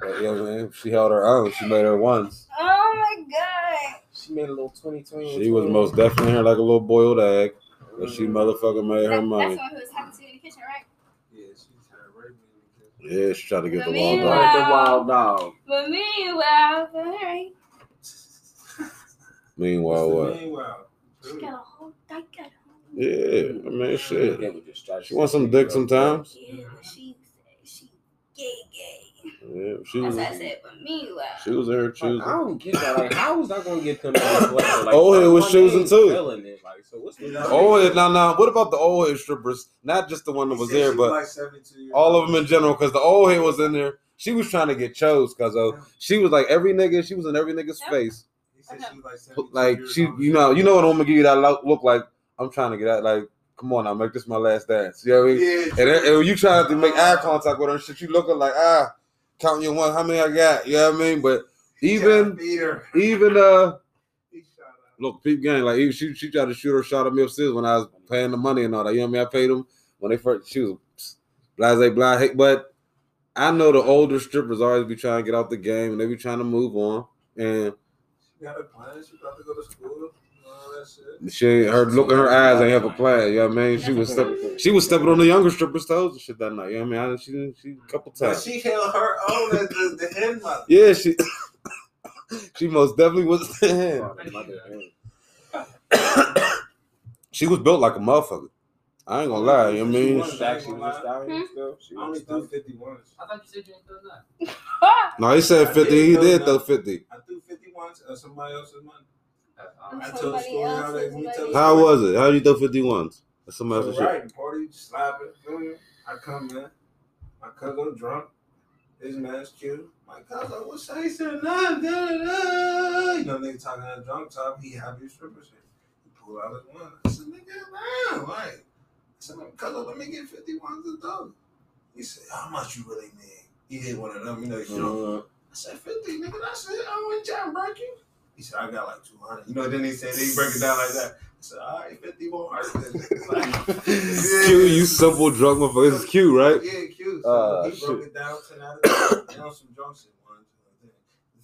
But, you know what I mean? She held her own. She made her ones. Oh my god. She made a little 2020. She was most definitely here like a little boiled egg. But she Mm. motherfucker made her That, that's money. the one who was talking to you in the kitchen, right? Yeah, she's trying to rape me. Yeah, she tried to get the But wall meanwhile- dog. the wild dog. But meanwhile, alright. Meanwhile, what? Meanwhile, She got a whole dyke at home. Yeah, I mean, shit. They would just try to- She wants some dick sometimes. Yeah, but she she gay gay. Yeah, she That's was. what I said, but meanwhile. She was there Like, choosing. I don't get that. Like, how was that going to get them? Like, like, Old head was one choosing name too. filling it, Like, so what's the Old head, now, now, what about the old head strippers? Not just the one that was He said there, but like all of them in general. Because the old head was in there. She was trying to get chose because of she was like every nigga. She was in every nigga's face. He said she was like 72 Like years she, you know, you know what I'm gonna give you that look like. I'm trying to get out. Like, come on, now make this my last dance. You know what I mean? Yeah, And, and when you trying to make eye contact with her and shit, you looking like ah, counting your one. How many I got? You know what I mean? But He tried to even even uh. He shot her. Look, peep gang, like even she she tried to shoot her shot at me upstairs when I was paying the money and all that. You know what I mean? I paid them when they first she was blase blase, but I know the older strippers always be trying to get out the game and they be trying to move on. And She got a plan. She about to go to school. and All that shit. she ain't her look in her eyes ain't have a plan. You know what I mean? She was step, she was stepping on the younger strippers' toes and shit that night. You know what I mean? I, she she a couple But times. she held her own as the, the head mother. Yeah, she she most definitely was. she was built like a motherfucker. I ain't gonna lie. You know what I mean? Shaq, she was stallion hmm? still. She only threw stallion. 51s. I thought you said you ain't done that. No, he said fifty. He did throw fifty. I threw 51s of somebody else's money. Uh, I told the story how they me tell How story. was it? How do you throw fifty ones? That's somebody So, else's shit. right, the party slapping. mm, I come in. My cousin drunk. His man's cute. My cousin, what's that? He said, nah, da, da, da. You know, nigga talking that drunk talk. He happy stripper shit. He pulled out his one. I said, nigga, man, like. I said, cousin, let me get 51 to dog. He said, how much you really need? He hit one of them, you know, he's drunk. I said, 50, nigga, that's it. I ain't trying to break you. He said, I got like 200. You know, then he said, he break it down like that. I said, all right, 50 more. Like, Q, you simple drunk motherfucker. This is Q, right? Yeah, cute. So Uh, he broke it down to that. And on some drunk shit. One, two,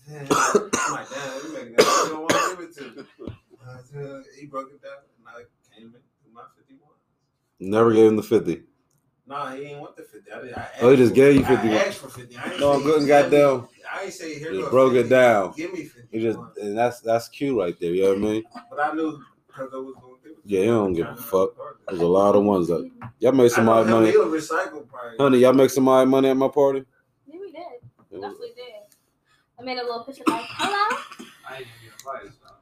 three. I'm like, damn, you making that. You don't want to give it to me. Uh, he broke it down, and I came in to my 51. Never gave him the fifty. Nah, he ain't want the 50. I, I Oh, he just gave you I 51. asked for 50. I ain't No, I'm good and "Give goddamn. Me-" I ain't say, here Just go broke it down. Give me 50. He just and that's that's Q right there. You know what I mean? But I knew because I was going to give it to Yeah, him. he don't give a fuck. There's a lot of ones that y'all made some odd money. He'll recycle probably. Honey, y'all make some odd money at my party. Yeah, we did. Definitely did. I made a little picture like, hello. I ain't even get invited. So.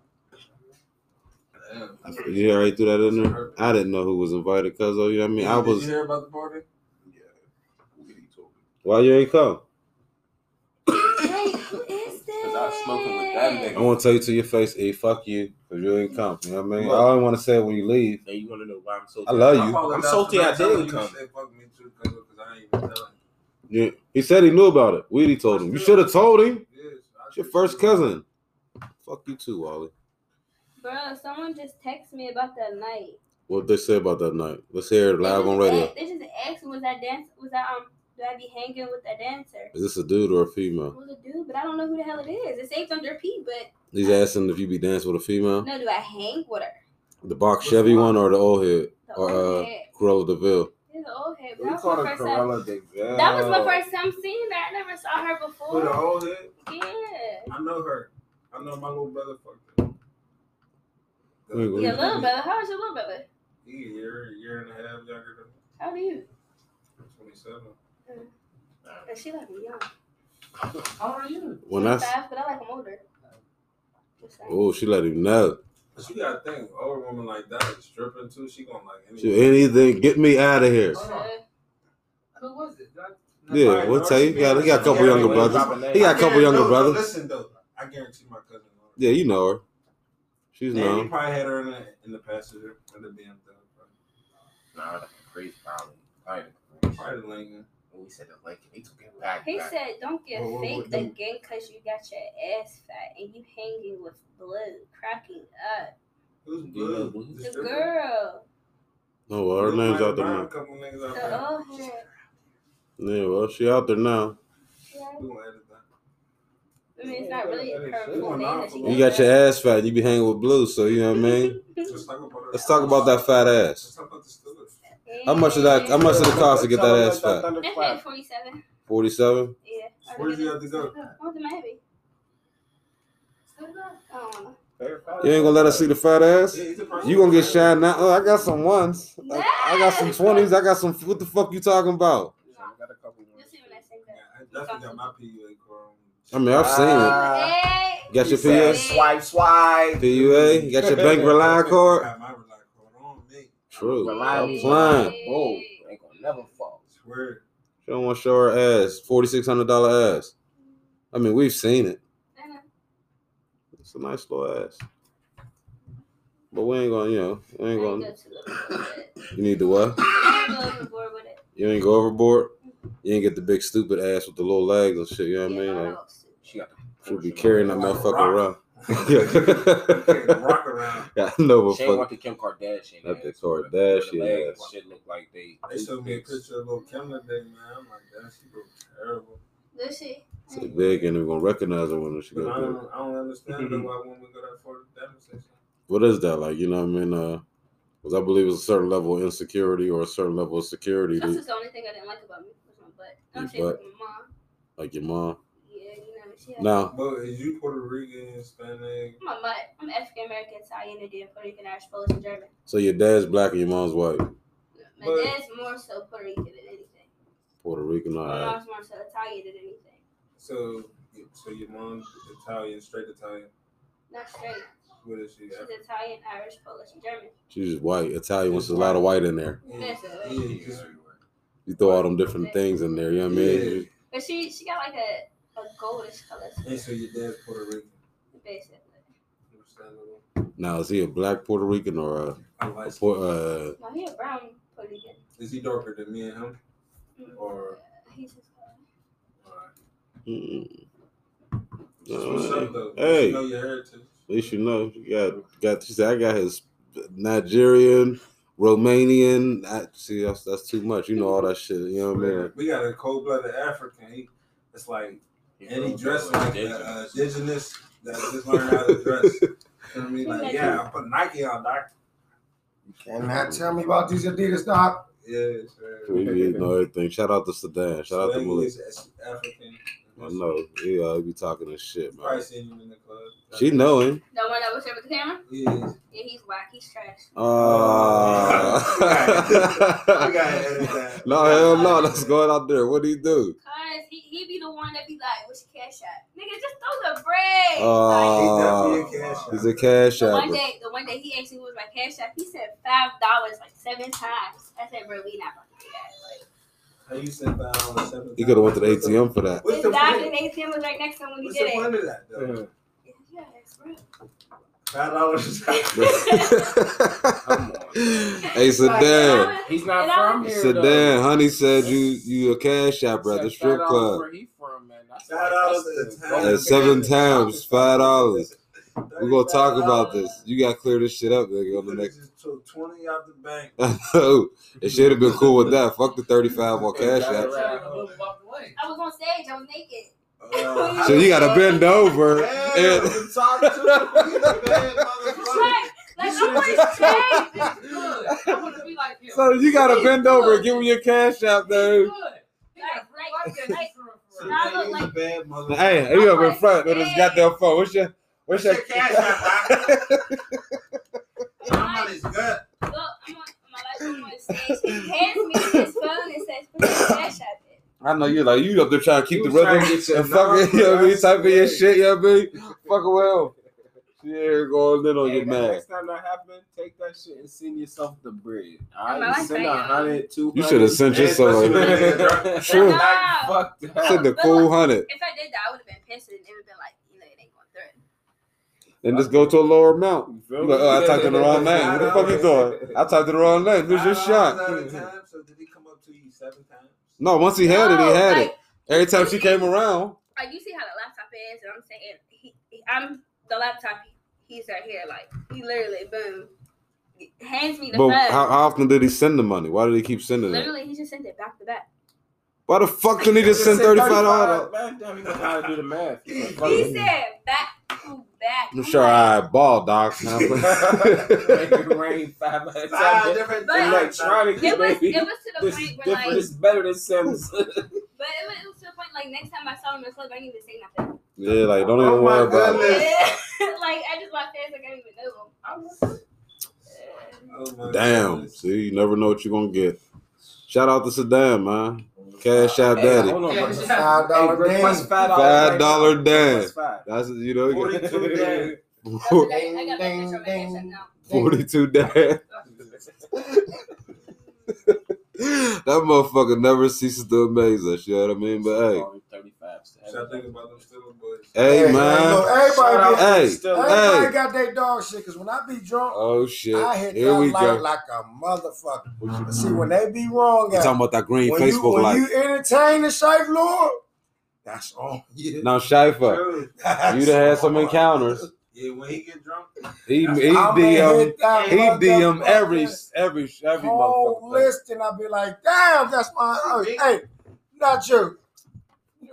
Damn. You already threw that in there. I didn't know who was invited, cause oh, you know what I mean. I Did was. you hear about the party? Yeah. Weedy told me. Why you ain't come? Wait, who is I was smoking with that nigga. I want to tell you to your face, hey, fuck you, cause you ain't come. You know what I mean? I only want to say it when you leave. Hey, you wanna know why I'm so I love you. apologize I'm salty for I didn't come. to say fuck me too, cause, 'cause I ain't even telling Yeah, he said he knew about it. Weedy told him. You should have told him. Yes, It's your first cousin. Fuck you too, Wally. Bro, someone just texted me about that night. What they say about that night? Let's hear it live just on radio. a- They just asked me, was that dance? Was that um? Do I be hanging with that dancer? Is this a dude or a It female? was a dude, but I don't know who the hell it is. It's saved under P, but He's asking if you be dancing with a female. no, do I hang with her? The box Chevy one or the old head The or old uh head. Cruella Deville. It's the old head. But that was my first time. Corella Deville. That was my first time seeing her. I never saw her Who the before. old head? Yeah. I know her. I know my little brother fucked her. Wait, what? Your little brother. How old is your little brother? He a year, year and a half younger than me. How old are you? 27. And she like me young. How old are you? When that's 25, but I like him older. Oh, she let him know. But you gotta think, older woman like that is stripping too. She gonna like anything. She, anything, get me out of here. Who was it? That- Yeah, Right, we'll tell you. He got, he got a couple Yeah, younger brothers. He got a couple younger guarantee- no, no, brothers. Listen though, I guarantee my cousin. Yeah, you know her. She's And he known. probably had her in the in the passenger in the BMW. Nah, that's a crazy problem. Probably the. Probably the Lincoln. When we said the Lincoln, he took it back. he back. said, "Don't get What- what- fake what again, cause you got your ass fat and you hanging with blood cracking up." Who's You know blue? who? The stripper? girl, Oh, well, her name's out there now. couple niggas out the old head. Yeah, well, she out there now. Yeah. Who gonna edit that? I mean, it's not really her full name You got your ass fat. You be hanging with blue, so you know what I mean. Let's talk about her. Let's talk about that fat ass. Talk about the Steelers. How much did that? How much did it cost to get that ass fat? That's forty-seven. Forty-seven. Yeah. Where do you have to go? I went to Miami. I don't know. You ain't gonna let us see the fat ass? Yeah, he's a person. You gonna get shined now? Oh, I got some ones. I, I got some twenties. I got some. What the fuck you talking about? got a couple You'll see when I sing I definitely got my PUA card. I mean, I've seen it. Got your He PUA? Swipe, swipe. PUA? You got your bank ReliaCard? got my rely card on me. True. Rely on me. Fine. Boom. Ain't gonna never fall. Swear. She don't want to show her ass. Forty six hundred dollar ass. I mean, we've seen it. It's a nice little ass. But we ain't gonna, you know, we ain't ain't gonna. go too little with it. You need to what? I ain't go overboard with it. You ain't go overboard. You ain't get the big stupid ass with the little legs and shit. You know what I mean? Like. She got the she'll be carrying that motherfucker around. You can't rock around. Yeah, I know, but She ain't fuck. want the Kim Kardashian. Not the ass. Kardashian The legs ass. Shit look like they. They showed me a picture of little Kim today, man. I'm like, that she look terrible. Does she? Say big, and they're gonna recognize her when she But I don't, I don't understand though why women go that far to demonstration. What is that like? You know what I mean? Uh, because I believe it's a certain level of insecurity or a certain level of security, That's to, just the only thing I didn't like about me was my butt. I'm Your saying butt? with my mom. like your mom. Yeah, you she had Now, But is you Puerto Rican, Hispanic? I'm a mutt. I'm African American, Italian, Indian, Puerto Rican, Irish, Polish, and German. so your dad's black and your mom's white. My But- dad's more so Puerto Rican than anything. Puerto Rican, all My mom's more so Italian than anything. So, so your mom's Italian, straight Italian. Not straight. What is she? She's Italian, Irish, Polish, and German. She's just white. Italian, which is a lot of white in there. Yeah, That's yeah, it. You throw all them different things in there. You know what I mean? But she she got like a, a goldish color, And so your dad's Puerto Rican. basically. Understandable. Now, is he a black Puerto Rican or a, I a like. Pu- uh, No, he a brown Puerto Rican. Is he darker than me and him? Mm, Or He's just alright. Just what's? Hey. You know your heritage. at least you know. You got, got, she said, I got his Nigerian, Romanian. I, see, that's, that's too much. You know all that shit. You know what I mean? We got a cold blooded African. He, it's like and he dressed like a uh, indigenous that just learned how to dress. You know what I mean? Like, yeah, I put Nike on, doc. You cannot tell me about these Adidas, Doc. Yeah, sure. We need to know everything. Shout out to Sedan. Shout out to Slang Malik. African. I know. Yeah, uh, he be talking this shit, Probably man. seen him in the club. She know him. the one that was here with the camera. Yeah. Yeah, he's whack. He's trash. Uh, We gotta edit that. no, hell no. That's going out there. What do he do? Cause he, he be the one that be like, "What's your cash at?" Nigga, just throw the bread. Uh, He definitely a cash he's a cash app. one day, the one day he asked me what was my cash app, he said five dollars like seven times. I said, "Bro, we not about to do that." Like, How you sent that on? He could have went to the ATM for that. What's his the doctor point? ATM was right next to him when he What's did the it. point of that though? Yeah, yes, bro. Five dollars. Come on. hey, Sedan. He's not And I- from here. Sedan, though. honey said you you a cash app, He brother. said Strip $5 club. Where he from, man? That's Five like- dollars the a time. gold At seven times, five dollars. We gonna talk about this. You gotta clear this shit up, nigga. On the next, Just took twenty out the bank. oh, it should have been cool with that. Fuck the thirty-five on cash app. I was on stage. I was naked. Uh, So you gotta bend over yeah, and you talk to him. You the bad That's motherfucker. right. Like I'm on stage. so you gotta bend over and give me your cash out, dude. Hey, you up in front of this goddamn phone. What's your what's What's your your cash app, doc? I'm I'm on his gut. look, I'm on my life. I'm on stage. He hands me his phone and says, "Put your cash app in." I know you're like you up there trying to keep You the rhythm to get your and fucking, you know what I mean? Typing your shit, you know what I mean? Fucking well. Yeah, going in on Hey, your the man. next time that happen, take that shit and send yourself the bread. All I'm like, send a damn. hundred, two hundred. You should have sent yourself. True. Nah. Fuck that. Send the cool hundred If I did that, I would have been pissed and it would have been like, you know, it ain't going through. And just go to a lower amount. You You like, oh, I typed in the wrong name. What the fuck you doing? I typed in the wrong name. Lose your shot. dollars at So did he come up to you seven times? No, once he had it, he had like, it. Every time she came around, Like you see how the laptop is, and I'm saying he, he I'm the laptop. He's right here, like he literally boom hands me the but phone. how, how often did he send the money? Why did he keep sending it? literally, he just sent it back to back. Why the fuck didn't he just send thirty five dollars? Man, damn, you know how to do the math. He said back to back. I'm sure I ball, doc. Make it rain five at Five time. different But- Electronic, It was baby. it was to the This point where like, is better than Sims. but it was, it was to the point like next time I saw him in the club, I didn't even say nothing. yeah, like don't Oh even my worry about it. like I just walked past, like I didn't even know him. Oh Damn. goodness. See, you never know what you're gonna get. Shout out to Saddam, man. Cash out daddy. Hold on, bro. Five dollar Hey, request dance. five dollars Five right dollar now. Dan. That's you know. 42 Dan. I got, I got my picture on my cash app now. Forty-two Dan. that motherfucker never ceases to amaze us. You know what I mean? But hey, Only 35 cents. Should I think about them still boys? hey, look, man. everybody, get, Hey, everybody hey. got their dog shit. Cause when I be drunk, Oh shit! I hit Here that we light go. like a motherfucker. But see, when they be wrong, You at, talking about that green when, you, Facebook when light? you entertain the safe Lord, that's on you. Now, Shifa, True. That's you done had some encounters. Yeah, when he get drunk, He he That's- I'ma DM um, that he DM um, every motherfucker every every whole motherfucker. list, and I'll be like, damn, that's my. Hey, not you.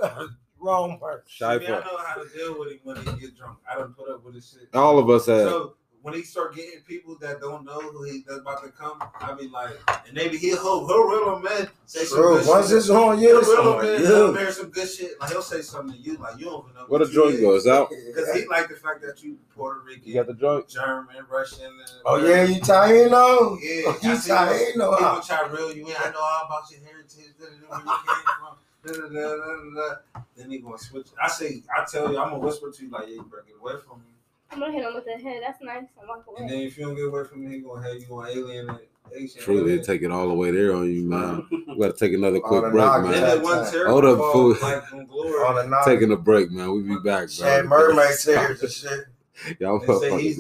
Wrong person. I, mean, I know how to deal with him when he get drunk. I done put up with his shit. All of us have. So when he start getting people that don't know who he that's about to come, I be like, and maybe he'll he'll, he'll reel him in, say some True. good Once shit. it's on you, He'll it's reel on him in, he'll hear some good shit. Like he'll say something to you, like you don't even know. What the joint goes out? Because he like the fact that you Puerto Rican, You got the joint? German, Russian. And Oh yeah, you Taino? Yeah, you I see He Taino? huh? gonna try to reel you in. I know all about your heritage. Where you came from. Da, da, da, da, da, da. Then he gonna switch. I say, I tell you, I'm gonna whisper to you like, "Yeah, bro, get away from me." I'm gonna hit him with the head. That's nice. And walk And then if you don't get away from me, he gonna have you on alien and Asian. Truly, they take it all the way there on you, man. We got to take another quick break, man. yeah. that one terrible Hold up, ball, fool. like. On the knock. Taking a break, man. We be back, Shed bro. mermaid tears and shit. Y'all They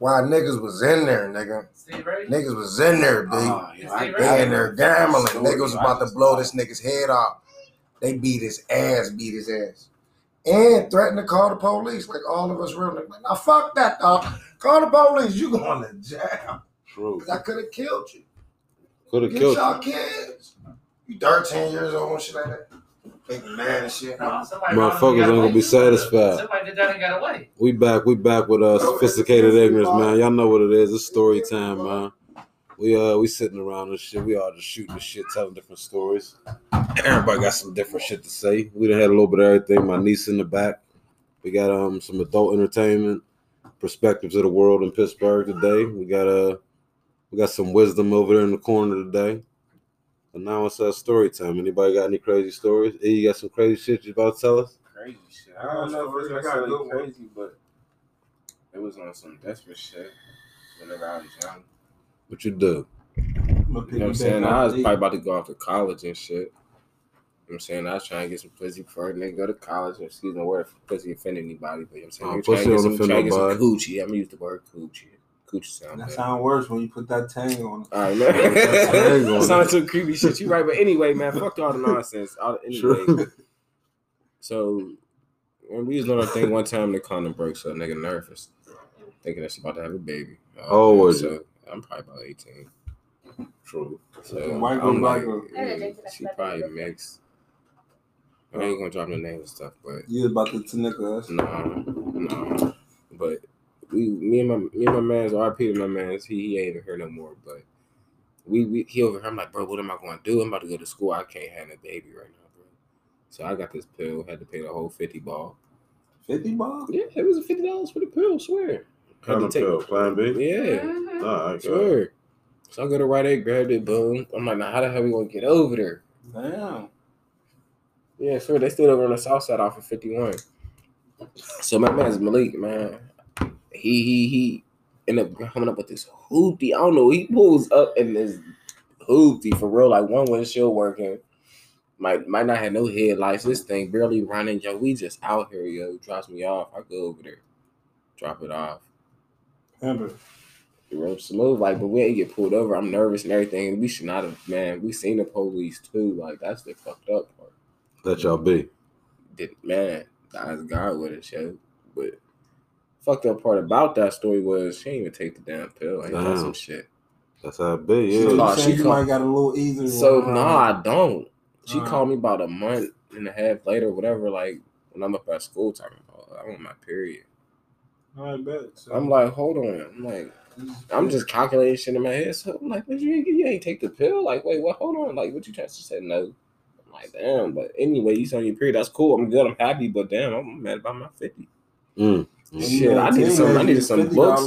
say he's motherfuckers. got Why niggas was in there, nigga? Steve Niggas was in there, B. Oh, yeah, They in there gambling. Story, Niggas was about to blow this nigga's head off. They beat his ass, beat his ass. And threatened to call the police, like all of us real niggas. Like, now fuck that, dog. Call the police. You going to jail. True. I could have killed you. Could have killed y'all you. kids. You 13 years old and shit like that. Big man and shit. No, Motherfuckers ain't gonna be satisfied. Somebody did that and got away. We back. We back with uh, sophisticated ignorance, man. Y'all know what it is. It's story time, man. We uh we sitting around and shit. We all just shooting the shit, telling different stories. Everybody got some different shit to say. We done had a little bit of everything. My niece in the back. We got um some adult entertainment, perspectives of the world in Pittsburgh today. We got uh we got some wisdom over there in the corner today. And now it's uh story time. Anybody got any crazy stories? E, you got some crazy shit you about to tell us? Crazy shit. I don't know if it's I got a necessarily good one. crazy, but it was on some desperate shit whenever I was young. What you do? You know what I'm saying? I was probably about to go off to college and shit. You know what I'm saying? I was trying to get some pussy before I nigga go to college. Excuse my word if pussy offend anybody, but you know what I'm saying? Oh, You're trying pussy to get some, offend trying to get some coochie. I'm gonna use the word coochie. Coochie sound That better. sound worse when you put that tang on it. All right, Hang man. on. Sounds some creepy shit. You right, but anyway, man, fuck all the nonsense. All, the, anyway, True. so when we was doing our thing one time, the condom broke, so a nigga nervous, thinking that she about to have a baby. Uh, How old was so you? I'm probably about 18. True. So White I'm black like, girl. she probably mixed. I ain't gonna drop no name and stuff, but You was about to Tanika us. no, no. But we, me and my, me and my man's RP to my man's. He, he ain't even here no more. But we, we, he over here. I'm like, bro, what am I gonna do? I'm about to go to school. I can't have a baby right now, bro. So I got this pill. Had to pay the whole fifty ball. 50 ball? Yeah, it was fifty dollars for the pill. Swear. Had to Kind of take- pill, Plan B. Yeah. Mhm. All right. Sure. So I go to Rite Aid, grabbed it, boom. I'm like, now how the hell we gonna get over there? Damn. Yeah, sure. They still over on the south side off of 51. So my man's Malik, man. He he he ended up coming up with this hoopty. I don't know. He pulls up in this hoopty for real, like one windshield working. Might might not have no headlights. This thing barely running. Yo, we just out here, yo. Drops me off. I go over there, drop it off. Remember. The road smooth, like, but we ain't get pulled over. I'm nervous and everything. We should not have, man. We seen the police too. Like that's the fucked up part. Let y'all be. Did man, that's God with it, yo. But fucked up part about that story was she didn't even take the damn pill. Ain't that Damn. some shit? That's how it be. So Yeah. You she saying you call- might got a little easier. So no, right? I don't. She Alright. called me about a month and a half later, whatever. Like when I'm up at school talking about, I want my period. I bet. So I'm like, hold on. I'm like, I'm just calculating shit in my head. So I'm like, but you ain't, you ain't take the pill? Like, wait, what? Hold on. Like, what you trying to say? No. I'm like, damn. But anyway, you on your period. That's cool. I'm good. I'm happy. But damn, I'm mad about my 50. Mm. Shit, I needed some. I needed some books.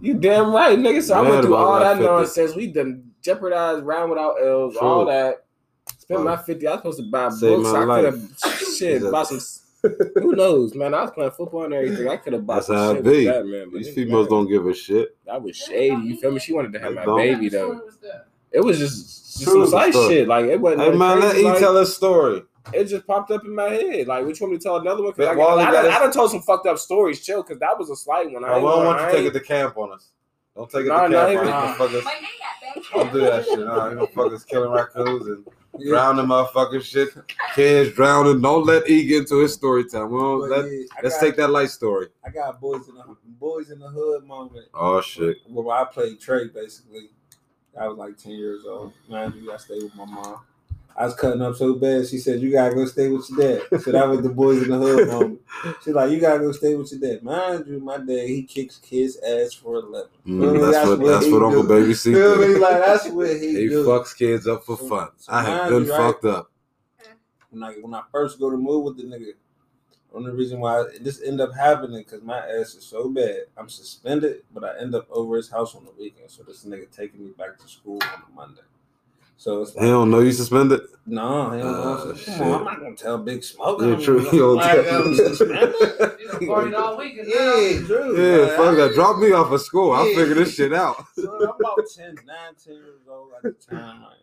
You damn right, nigga. So I went through all that that 50. nonsense. We done jeopardized round without L's, all that. Spent Oh. my 50. I was supposed to buy books. my I could life. have shit, Is buy some. Who knows, man? I was playing football and everything. I could have bought That's some how shit be. with that, man. but These females matter. don't give a shit. That was shady. You feel me? She wanted to have They my don't. baby though. It was just, just True some slight story. shit. Like it wasn't. Hey nothing man, let crazy, E like, tell a story. It just popped up in my head. Like, which one to tell another one? Because I, But Wally I, got done, I done told some fucked up stories. Chill, because that was a slight one. I I don't want you to take it to camp on us. Don't take it Nah, to nah, camp on nah. us, motherfuckers. Wait, they got bank. Don't do that shit. Nah, you gonna fuck us killing raccoons and drowning motherfucking shit. Kids drowning. Don't let E get into his story time. We don't let, yeah, let's got- take that light story. I got boys in the boys in the hood moment. Oh shit. Where I played Trey basically. I was like ten years old. Mind you, I stayed with my mom. I was cutting up so bad. She said, "You gotta go stay with your dad." So that was the boys in the hood moment. She's like, "You gotta go stay with your dad." Mind you, my dad he kicks kids ass for a living. Feel me? Mm, that's what that's what Uncle do. Baby C Feel me? did. Like that's what he, He do. fucks kids up for So- fun. so I have been you, right? fucked up. when I when I first go to move with the nigga. Only reason why this end up happening because my ass is so bad. I'm suspended, but I end up over his house on the weekend. So this nigga taking me back to school on a Monday. So it's He don't know you suspended. no, he don't Oh, know. shit. Come on, I'm not gonna tell Big Smoke. Yeah, true. You don't like, tell- I'm suspended. You done all weekend. yeah, true. Yeah, Like, fuck I- that. Drop me off of school. I'll figure this shit out. So I'm about 10, 9, 10 years old at the time. Like,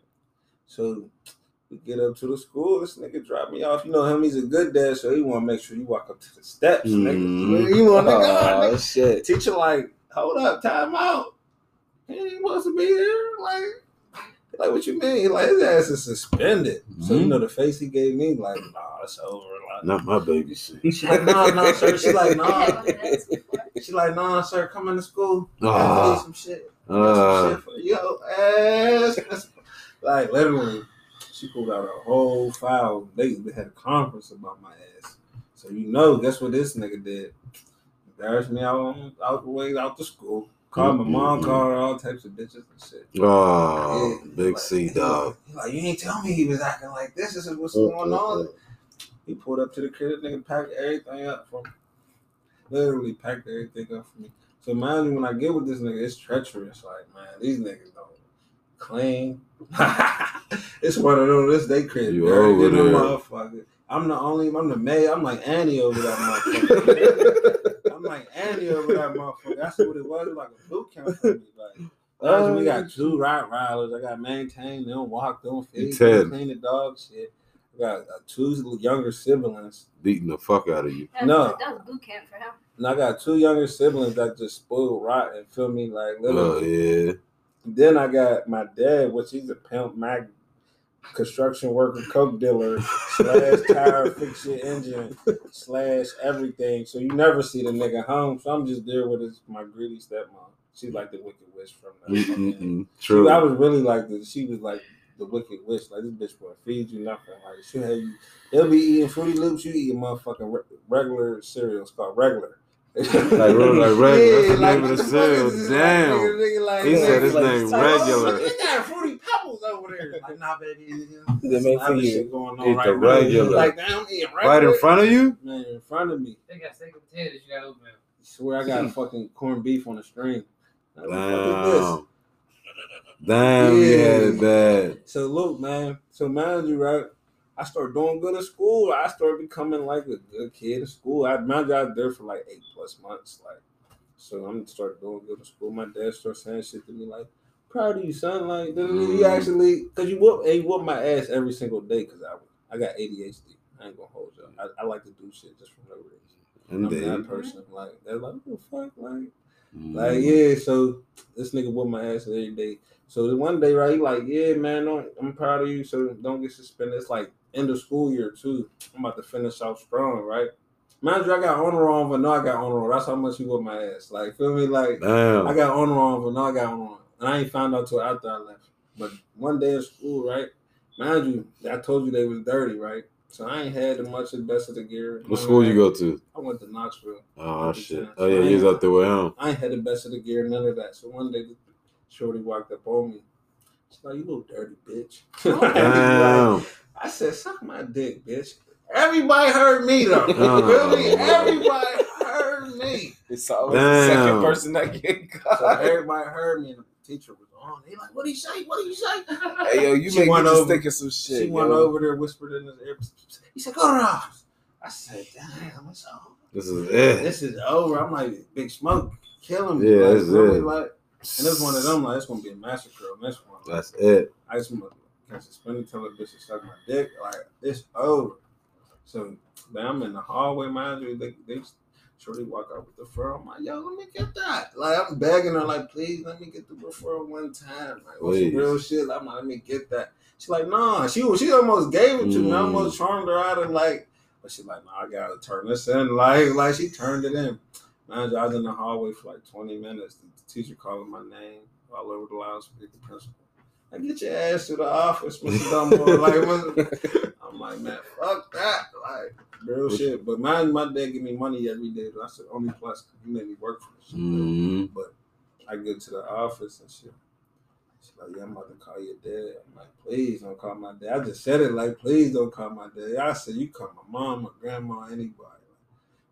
so we get up to the school. This nigga drop me off. You know him, he's a good dad, so he want to make sure you walk up to the steps. Mhm. Nigga. You want to Oh go. shit. Teacher, like, hold up, time out. He ain't supposed to be here. Like, like what you mean? Like, his ass is suspended. So, you Mhm. know, the face he gave me, like, nah, it's over. Like, Not my baby shit. She like, no, no, sir. She like, I no. had one of those before. She like, no, sir, come into school. I Ah. need some shit. Uh, Some shit for your ass. Like literally, she pulled out a whole file. They they had a conference about my ass. So you know, guess what this nigga did? Embarrassed me out out the way out the school. Called my mom, called her all types of bitches and shit. oh, Yeah, big like- C dog. Like, like, you ain't tell me he was acting like this. This is what's uh, going uh, on. Uh. He pulled up to the crib, nigga packed everything up for me. Literally packed everything up for me. So mind you, when I get with this nigga, it's treacherous. Like, man, these niggas don't clean. it's one of those. This they crib. You over there. motherfucker. I'm the only. I'm the maid. I'm like Annie over that motherfucker. I'm like Annie over that motherfucker. That's what it was. It was like a boot camp for me. Like. Imagine we got two right riders. I got maintain them, walk them, feed Ted. them, clean the dog shit. I got uh, two younger siblings. Beating the fuck out of you. That was, No. that was boot camp for him. And I got two younger siblings that just spoiled rotten. Feel me? Like Oh yeah. Then I got my dad, which he's a pimp, mag, construction worker, coke dealer, slash tire fix your engine, slash everything. So you never see the nigga home. So I'm just there with his my greedy stepmom. She's like the wicked witch from that. True. I was really like the. She was like the wicked witch. Like this bitch will feed you nothing. Like she have you. They'll be eating Fruity Loops. You eating motherfucking re- regular cereal. It's called regular. Like, real- like regular. That's the name of what the fuck is? Damn. Like, nigga, nigga, like, He said his like, name like, regular. Oh, look, they got Fruity Pebbles over there. Like, nah, baby. You know, They make for other you. going on Eat right the now. regular. Like, damn, eating regular. Right in front of you? Man, in front of me. They got steak and potatoes. You got open. I swear I got fucking corned beef on the string. Like, what the fuck is this? Damn. Damn, you had bad. So look, man. So mind you, right? I started doing good in school. I started becoming like a good kid in school. I I was there for like eight plus months. Like, so I'm started doing good in school. My dad started saying shit to me like, "Proud of you, son." Like, da. he Mm. actually, cause you whoop, he whoop my ass every single day. Cause I, I got ADHD. I ain't gonna hold you. I, I like to do shit just for no reason. I'm that person. Like, they're like, what the fuck, like. Mm. Like, yeah, so this nigga whoop my ass every day. So one day, right, he like, yeah, man, don't, I'm proud of you, so don't get suspended. It's like end of school year too. I'm about to finish out strong, right? Mind you, I got honor on, but no, I got honor on. That's how much he whooped my ass. Like, feel me? Like, I Damn. got honor on, but no, I got honor on. And I ain't found out till after I left. But one day in school, right? Mind you, I told you they was dirty, right? So I ain't had much of the best of the gear. What school you go to? I went to Knoxville. Oh shit. Oh yeah, you was out there with him. I ain't had the best of the gear, none of that. So one day, Shorty walked up on me. She's like, "You little dirty bitch." Damn. I said, "Suck my dick, bitch." Everybody heard me though. Oh, Feel me? man. Everybody heard me. It's always the second person that get So caught. everybody heard me, and the teacher was on. He like, "What do you say? What do you say?" Hey yo, you She make me went just over- think of some shit. she went over there, whispered in his ear. He said, "Go to the. I said, "Damn, it's over. This is it. This is over." I'm like, "Big smoke, killing me." Yeah, like, this is really, it. like, and this one of them, like, it's gonna be a massacre on this one. That's it. I just want to suspend tell a bitch to suck my dick. Like it's over. So man, I'm in the hallway, mind you. They, they Shorty walk out with the referral. I'm like, yo, let me get that. Like I'm begging her, like, please let me get the referral one time. Like, what's some real shit? I'm like, let me get that. She's like, nah. She she almost gave it to me. I Mm. almost charmed her out of like, but she's like, nah, I gotta turn this in. Like, like she turned it in. Man, I was in the hallway for like 20 minutes. The teacher calling my name all over the loudspeaker. The principal. Like, get your ass to the office, Mr. Dumbledore. like, what? I'm like, man, fuck that. Like, real shit. But my my dad give me money every day. That's the only plus. He made me work for this shit. Mhm. I get to the office and shit. She's like, yeah, I'm about to call your dad. I'm like, please don't call my dad. I just said it like, please don't call my dad. I said, you call my mom, my grandma, anybody.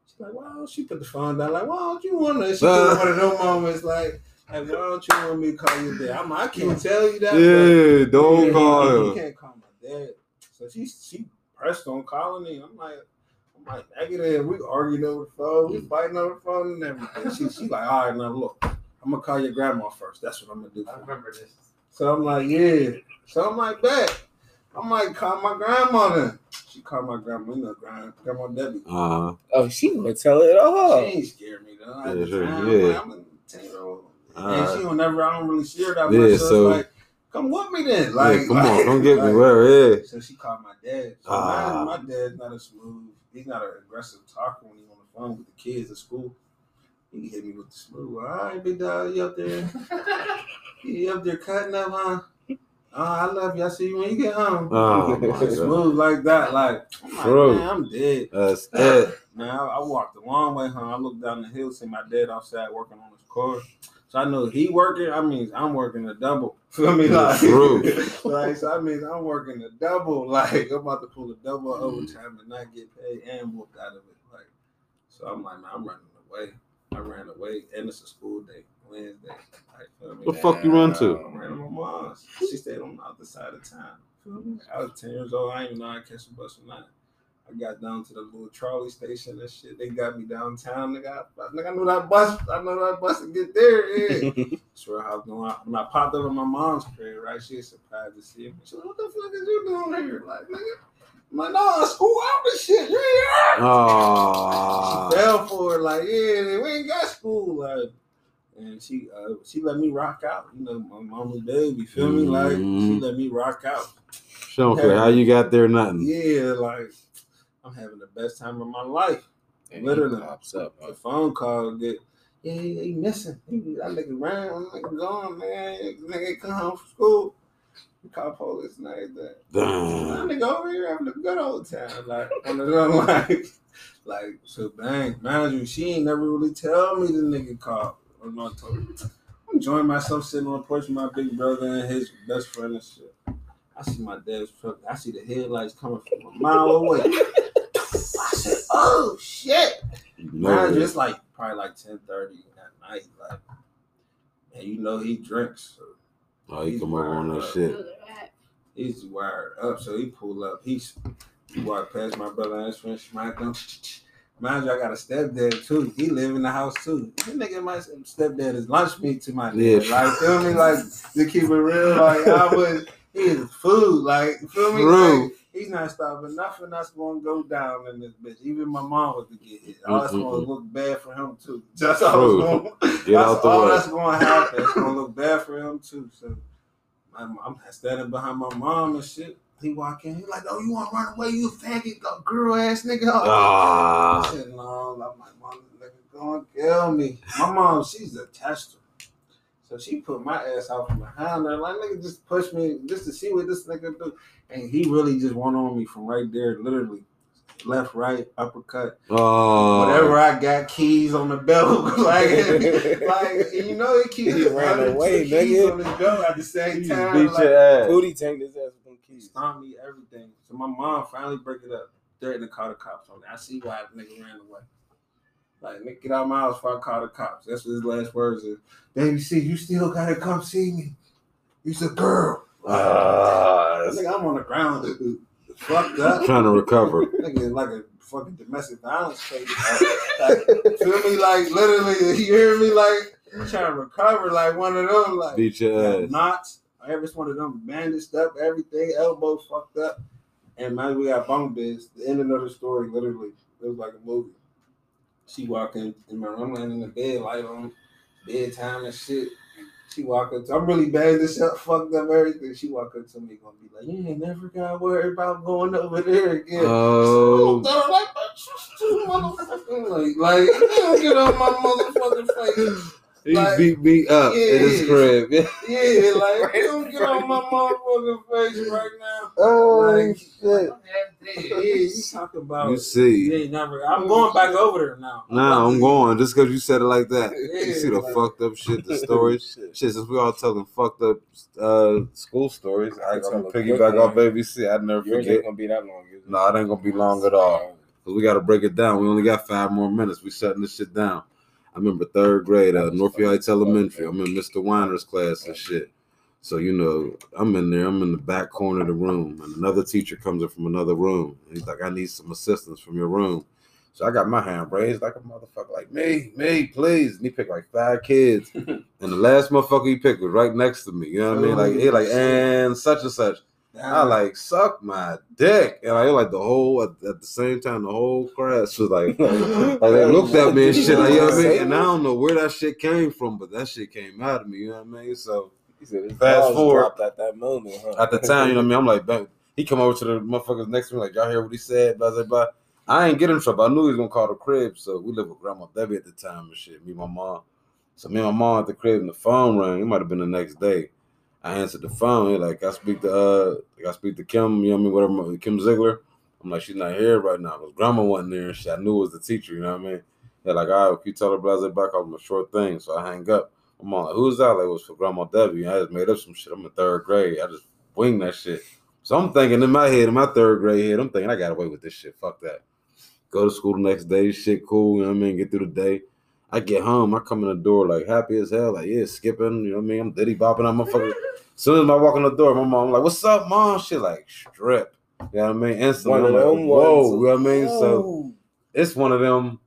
She's like, why don't she put the phone down? Like, why don't you want to? She put one of those moments like, like, why don't you want me to call your dad? I'm I can't tell you that. but- Yeah, don't yeah, call You him. can't call my dad. So she she pressed on calling me. I'm like, I'm like negative. We arguing over the phone. We fighting over the phone and everything. She she like, all right, now look, I'm gonna call your grandma first. That's what I'm gonna do. I remember this. So I'm like, yeah. So I'm like, bet. I'm like, call my grandma then. She called my grandma, you know, grandma, grandma Debbie. Uh, huh. Oh, she gonna tell it all. She ain't scared me though. At Yeah, the sure, time, yeah. I'm a 10 year old. Alright. And she don't never, I don't really see her that Yeah, much. So, so- like, come with me then. Like, yeah, come on, like- don't get me like- where, yeah. So she called my dad. So Ah. my, my dad's not a smooth. He's not an aggressive talker when he's on the phone with the kids at school. He hit me with the smooth. All right, big dog, you up there? you up there cutting up, huh? Oh, I love you. I see you when you get home. Oh, smooth like that. Like, I'm like, True. man, I'm dead. That's it. Man, I, I walked a long way home. I looked down the hill, see my dad outside working on his car. So I know he working. I mean, I'm working a double. Feel me? Like, True. like so I mean, I'm working a double. Like, I'm about to pull a double Mm. overtime and not get paid and whooped out of it. Like, so I'm like, man, I'm running away. I ran away, and it's a school day, Wednesday. Like, feel me? What the fuck you run to? I ran to my mom's. She stayed on the other side of town. I was 10 years old. I didn't even know I catch a bus or not. I got down to the little trolley station and shit. They got me downtown. Nigga, I, nigga, I know that bus. I know that bus to get there. Yeah. Swear I was going. When I popped up at my mom's crib, right? She was surprised to see me. She was like, what the fuck is you doing here? Like, nigga. I'm like, no, school out this shit. You ain't. Oh, She fell for it, like, yeah, we ain't got school. Like, and she uh, she let me rock out. You know, my mama's baby, feel me? Like, she Mhm. let me rock out. she don't care how you got there, nothing. Yeah, like, I'm having the best time of my life. And Literally. pops up. The phone call get, yeah, he, he missing. He, that nigga ran, I'm nigga gone, man. Nigga come home from school. We call police and everything. That Damn. nigga over here having a good old time. Like, of them, like, like, so bang. Mind you, she ain't never really tell me the nigga called. Or not told me. I'm enjoying myself sitting on the porch with my big brother and his best friend and shit. I see my dad's truck. I see the headlights coming from a mile away. I said, oh, shit. You Mind know you, it. it's like probably like ten thirty at night, like, and you know he drinks, so Oh, he come over on that shit. he's wired up. So he pull up, he's he walk past my brother and his friend, smack him. Mind you, I got a stepdad too. He live in the house too. This nigga, my stepdad is lunch meat to my nigga. Yeah. Like, feel me? Like, to keep it real, like, I was, he is food. Like, feel me? Like, he's not stopping nothing that's going to go down in this bitch. Even my mom was to get hit. All that's to look bad for him too. That's all True. it's going Get that's out all way. that's going to happen. It's going to look bad for him too. So I'm, I'm standing behind my mom and shit. He walk in, he like, oh, you want to run away? You faggot, go girl ass nigga. I Ah, said, no, I'm like, mom, nigga gonna kill me. My mom, she's to her. So she put my ass out from behind her. Like, nigga just push me just to see what this nigga do. And he really just went on me from right there, literally. Left, right, uppercut. oh, Whatever I got, keys on the belt. like, like you know, he keeps He ran 102 away, keys nigga. on his belt at the same He time. beat like, your ass. Booty tanked his ass with them keys. stomped me, everything. So my mom finally break it up. Threatened to call the cops on me. I see why the nigga ran away. Like, nigga, get out of my house before I call the cops. That's what his last words is. Baby, see, you still gotta come see me. You's a girl. Ah, nigga, I'm on the ground, dude. Fucked up. trying to recover. Nigga, like a fucking domestic violence case. Like, feel me? Like, literally, you hear me? Like, trying to recover, like one of them. Like, Beat your got ass. knots. Every one of them bandaged up, everything, elbow fucked up. And man, we got bunk beds. The ending of the story, literally, it was like a movie. She walk in, my room, laying in the bed, light on, bedtime and shit. She walk up to, I'm really bad this up, fucked up everything. She walk up to me, gonna be like, you ain't never gotta worry about going over there again. Oh. like, like, you get on my motherfucking face. He Like, beat me up in his crib. Yeah. Yeah, like, you don't get on my motherfucking face right now. Oh Like, shit! Yeah, you talk about You You see, ain't never. I'm going back over there now. nah, I'm going just because you said it like that. Yeah, You see the like- fucked up shit, the stories. Shit, since we all telling fucked up uh, school stories, I, I'm gonna piggyback off one. ABC. I'd never Yours forget. ain't gonna be that long. is it? No, it ain't gonna be long at all. Cause we gotta break it down. We only got five more minutes. We shutting this shit down. I remember third grade, uh, Northview Heights Elementary. I'm in Mr. Weiner's class and shit. So you know, I'm in there. I'm in the back corner of the room, and another teacher comes in from another room. And he's like, "I need some assistance from your room." So I got my hand raised like a motherfucker, like me, me, please. And he picked like five kids, and the last motherfucker he picked was right next to me. You know what I mean? Like he like and such and such. I like suck my dick, and I like the whole at, at the same time the whole class was like, like they looked at me and shit. Like, you know what I mean? And I don't know where that shit came from, but that shit came out of me. You know what I mean? So He said Fast forward. at that moment. Huh? at the time, you know what I mean? I'm like, "Bang." he come over to the motherfuckers next to me, like, y'all hear what he said? Blah blah blah. I ain't get in trouble. I knew he was gonna call the crib, so we lived with grandma Debbie at the time and shit. Me and my mom. So me and my mom at the crib, and the phone rang. It might have been the next day. I answered the phone. Like, I speak to uh, I speak to Kim. You know what I mean? Whatever, Kim Ziegler. I'm like, she's not here right now. Cause grandma wasn't there. Shit. I knew it was the teacher. You know what I mean? They're like, all right, can you tell her blah? Call him a short thing. So I hang up. I'm like, who's that? Like, it was for grandma Debbie. I just made up some shit. I'm in third grade. I just wing that shit. So I'm thinking in my head, in my third grade head, I'm thinking I got away with this shit. Fuck that. Go to school the next day, shit cool, you know what I mean? Get through the day. I get home, I come in the door like happy as hell, like yeah, skipping, you know what I mean? I'm diddy bopping, I'm motherfucker. As soon as I walk in the door, my mom like, "What's up, mom?" She like strip, you know what I mean? Instantly, One I'm like, "Whoa," ones. you know what I mean? So it's one of them.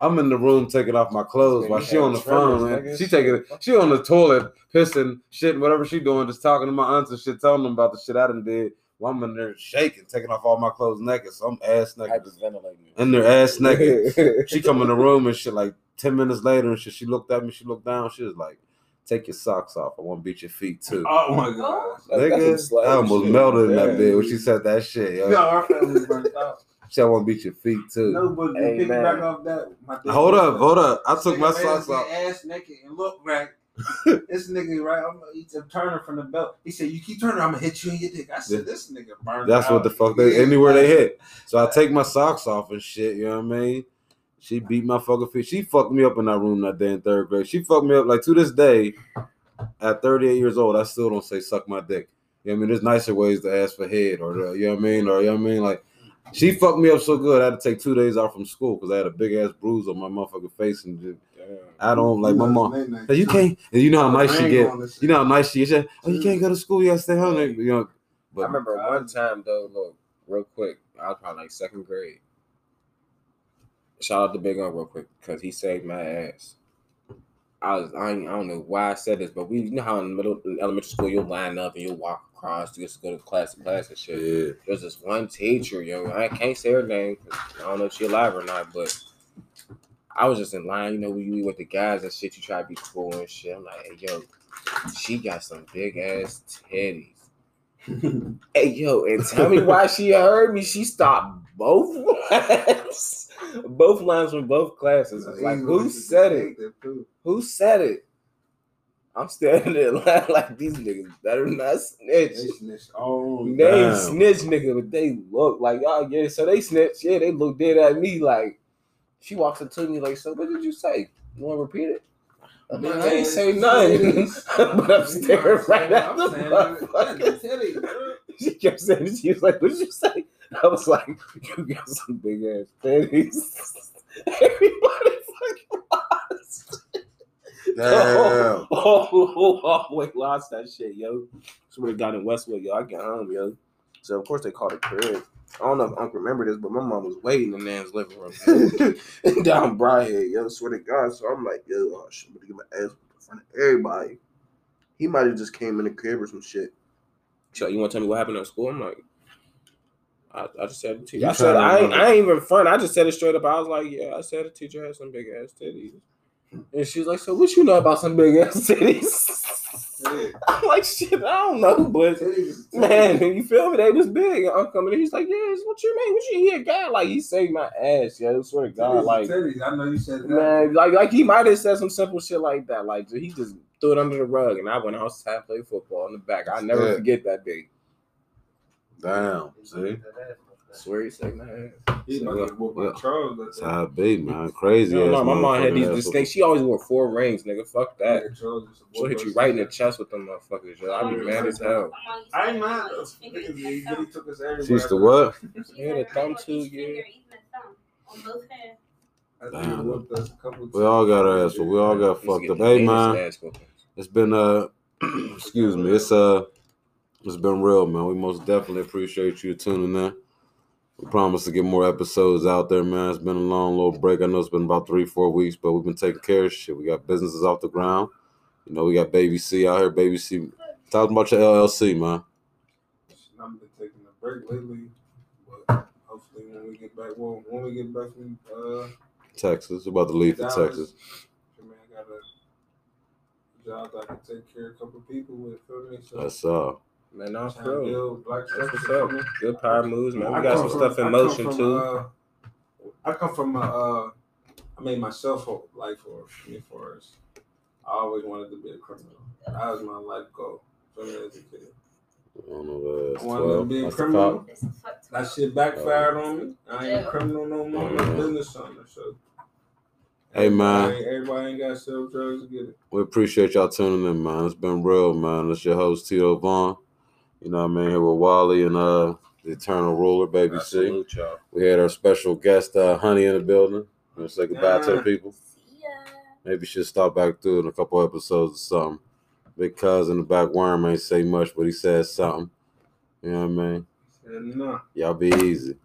I'm in the room taking off my clothes while she on the tremors, phone. Man. She taking it. She on the toilet pissing shit, whatever she doing, just talking to my aunts and shit, telling them about the shit I done did. While I'm in there shaking, taking off all my clothes naked, so I'm ass naked, Hyperventilating. in there ass naked. she come in the room and shit like ten minutes later and shit. She looked at me. She looked down. She was like, "Take your socks off. I want to beat your feet too." Oh my god. Like, Nigga, I almost shit. melted in that Yeah. bed when she said that shit. Yo. No, our family burnt out. She said, I want to beat your feet too. No, but Hey, to man. piggyback off that, my Hold up, hold up. I took my socks off. Ass naked and look right. this nigga right, I'm gonna eat he's turning from the belt. He said, "You keep turning, I'm gonna hit you in your dick." I said, Yeah. "This nigga burned." That's what the fuck they anywhere they hit. So I take my socks off and shit. You know what I mean? She beat my fucking feet. She fucked me up in that room that day in third grade. She fucked me up like to this day. At 38 years old, I still don't say suck my dick. You know what I mean? There's nicer ways to ask for head or the, you know what I mean? Or you know what I mean? Like she fucked me up so good I had to take two days off from school because I had a big ass bruise on my motherfucking face and just, I don't like my mom. Hey, You can't and you know how nice she get. You know how nice she is. She said, Oh, you can't go to school, you gotta stay home. You know, I remember one time though, look, real quick. I was probably like second grade. Shout out to Big On real quick because he saved my ass. I was I, I don't know why I said this, but we you know how in middle in elementary school you'll line up and you'll walk across to just go to class to class and shit. yeah. There's this one teacher, yo. I can't say her name. I don't know if she alive or not, but I was just in line. You know, we, we with the guys and shit. You try to be cool and shit. I'm like, hey, yo, she got some big ass titties. hey, yo, and tell me why she heard me. She stopped both lines, both lines from both classes. It's like, who said it? Who said it? I'm standing there like, like these niggas better not snitch. They snitched. Oh, They Damn. snitch, nigga, but they look like y'all. Yeah, so they snitch. Yeah, they look dead at me like. She walks up to me like, "So what did you say? You want to repeat it?" I ain't say nothing, but I'm staring right at the motherfucker. She kept saying, she was like, "What did you say?" I was like, "You got some big ass titties." Everybody fucking lost. Damn. Oh, oh, oh, oh, oh wait, lost that shit, yo. Swear to God in Westwood, yo. I get home, yo. So of course they called a crib. I don't know if Uncle remember this, but my mom was waiting in Nan's living room down Briarhead, yo. Swear to God. So I'm like, yo, oh, shit, I'm gonna get my ass in front of everybody. He might have just came in the crib or some shit. So you want to tell me what happened at school? I'm like, I, I just said the teacher. You I said I ain't. I ain't even front. I just said it straight up. I was like, yeah, I said the teacher had some big ass titties. And she was like, so what you know about some big ass titties? I'm like, shit, I don't know, but man, you feel me? They was big. I'm coming in. He's like, yeah, what you mean? What you hear, guy? Like he saved my ass, yo. I swear to God, like titties. I know you said that. man, like like he might have said some simple shit like that. Like he just threw it under the rug, and I went outside and played football in the back. I never Yeah. forget that day. Damn. See, Swear he saved my ass. He So, might have whooped my yeah. Charles, that's how it be, man. Crazy. No, ass no, my mom had these ass distinct. She always wore four rings, nigga. Fuck that. She'll hit you right in the chest with them motherfuckers. Yo. I'd be mad as hell. I ain't mad. He really took us everywhere. She used to what? Yeah, the thumb too, yeah. On both hands. I think Damn. he whooped us a couple We all got our ass, but we all got fucked up. the Hey, meanest man. It's been uh excuse me, it's uh it's been real, man. We most definitely appreciate you tuning in. We promise to get more episodes out there, man. It's been a long little break. I know it's been about three, four weeks, but we've been taking care of shit. We got businesses off the ground. You know, we got Baby C out here. Baby C. Talk about your LLC, man. I've been taking a break lately, but hopefully when we get back, well, when we get back from uh, Texas. We're about to leave for Dallas, Texas. I mean, I got a job that I can take care of a couple people with. Feel me? So That's uh Man, no, trying for real. black That's what's up. Good power moves, man. We I got some from- stuff in I motion from, too. Uh, I come from a, uh, I made myself a life for me for us. I always wanted to be a criminal. That was my life goal. For me as a kid. I don't know I wanted to be a criminal. cop. This is fucked That shit backfired on me. I ain't a criminal no more. I'm a business owner. So. Hey, man. Everybody, everybody ain't got to sell drugs to get it. We appreciate y'all tuning in, man. It's been real, man. It's your host Tito Vaughn. You know what I mean? Here with Wally and uh the Eternal Ruler, Baby C. Y'all. We had our special guest, uh, Honey, in the building. You want to say goodbye to the people? See ya. Maybe she'll stop back through in a couple episodes or something. Big cuz in the back worm ain't say much, but he said something. You know what I mean? Said, nah. Y'all be easy.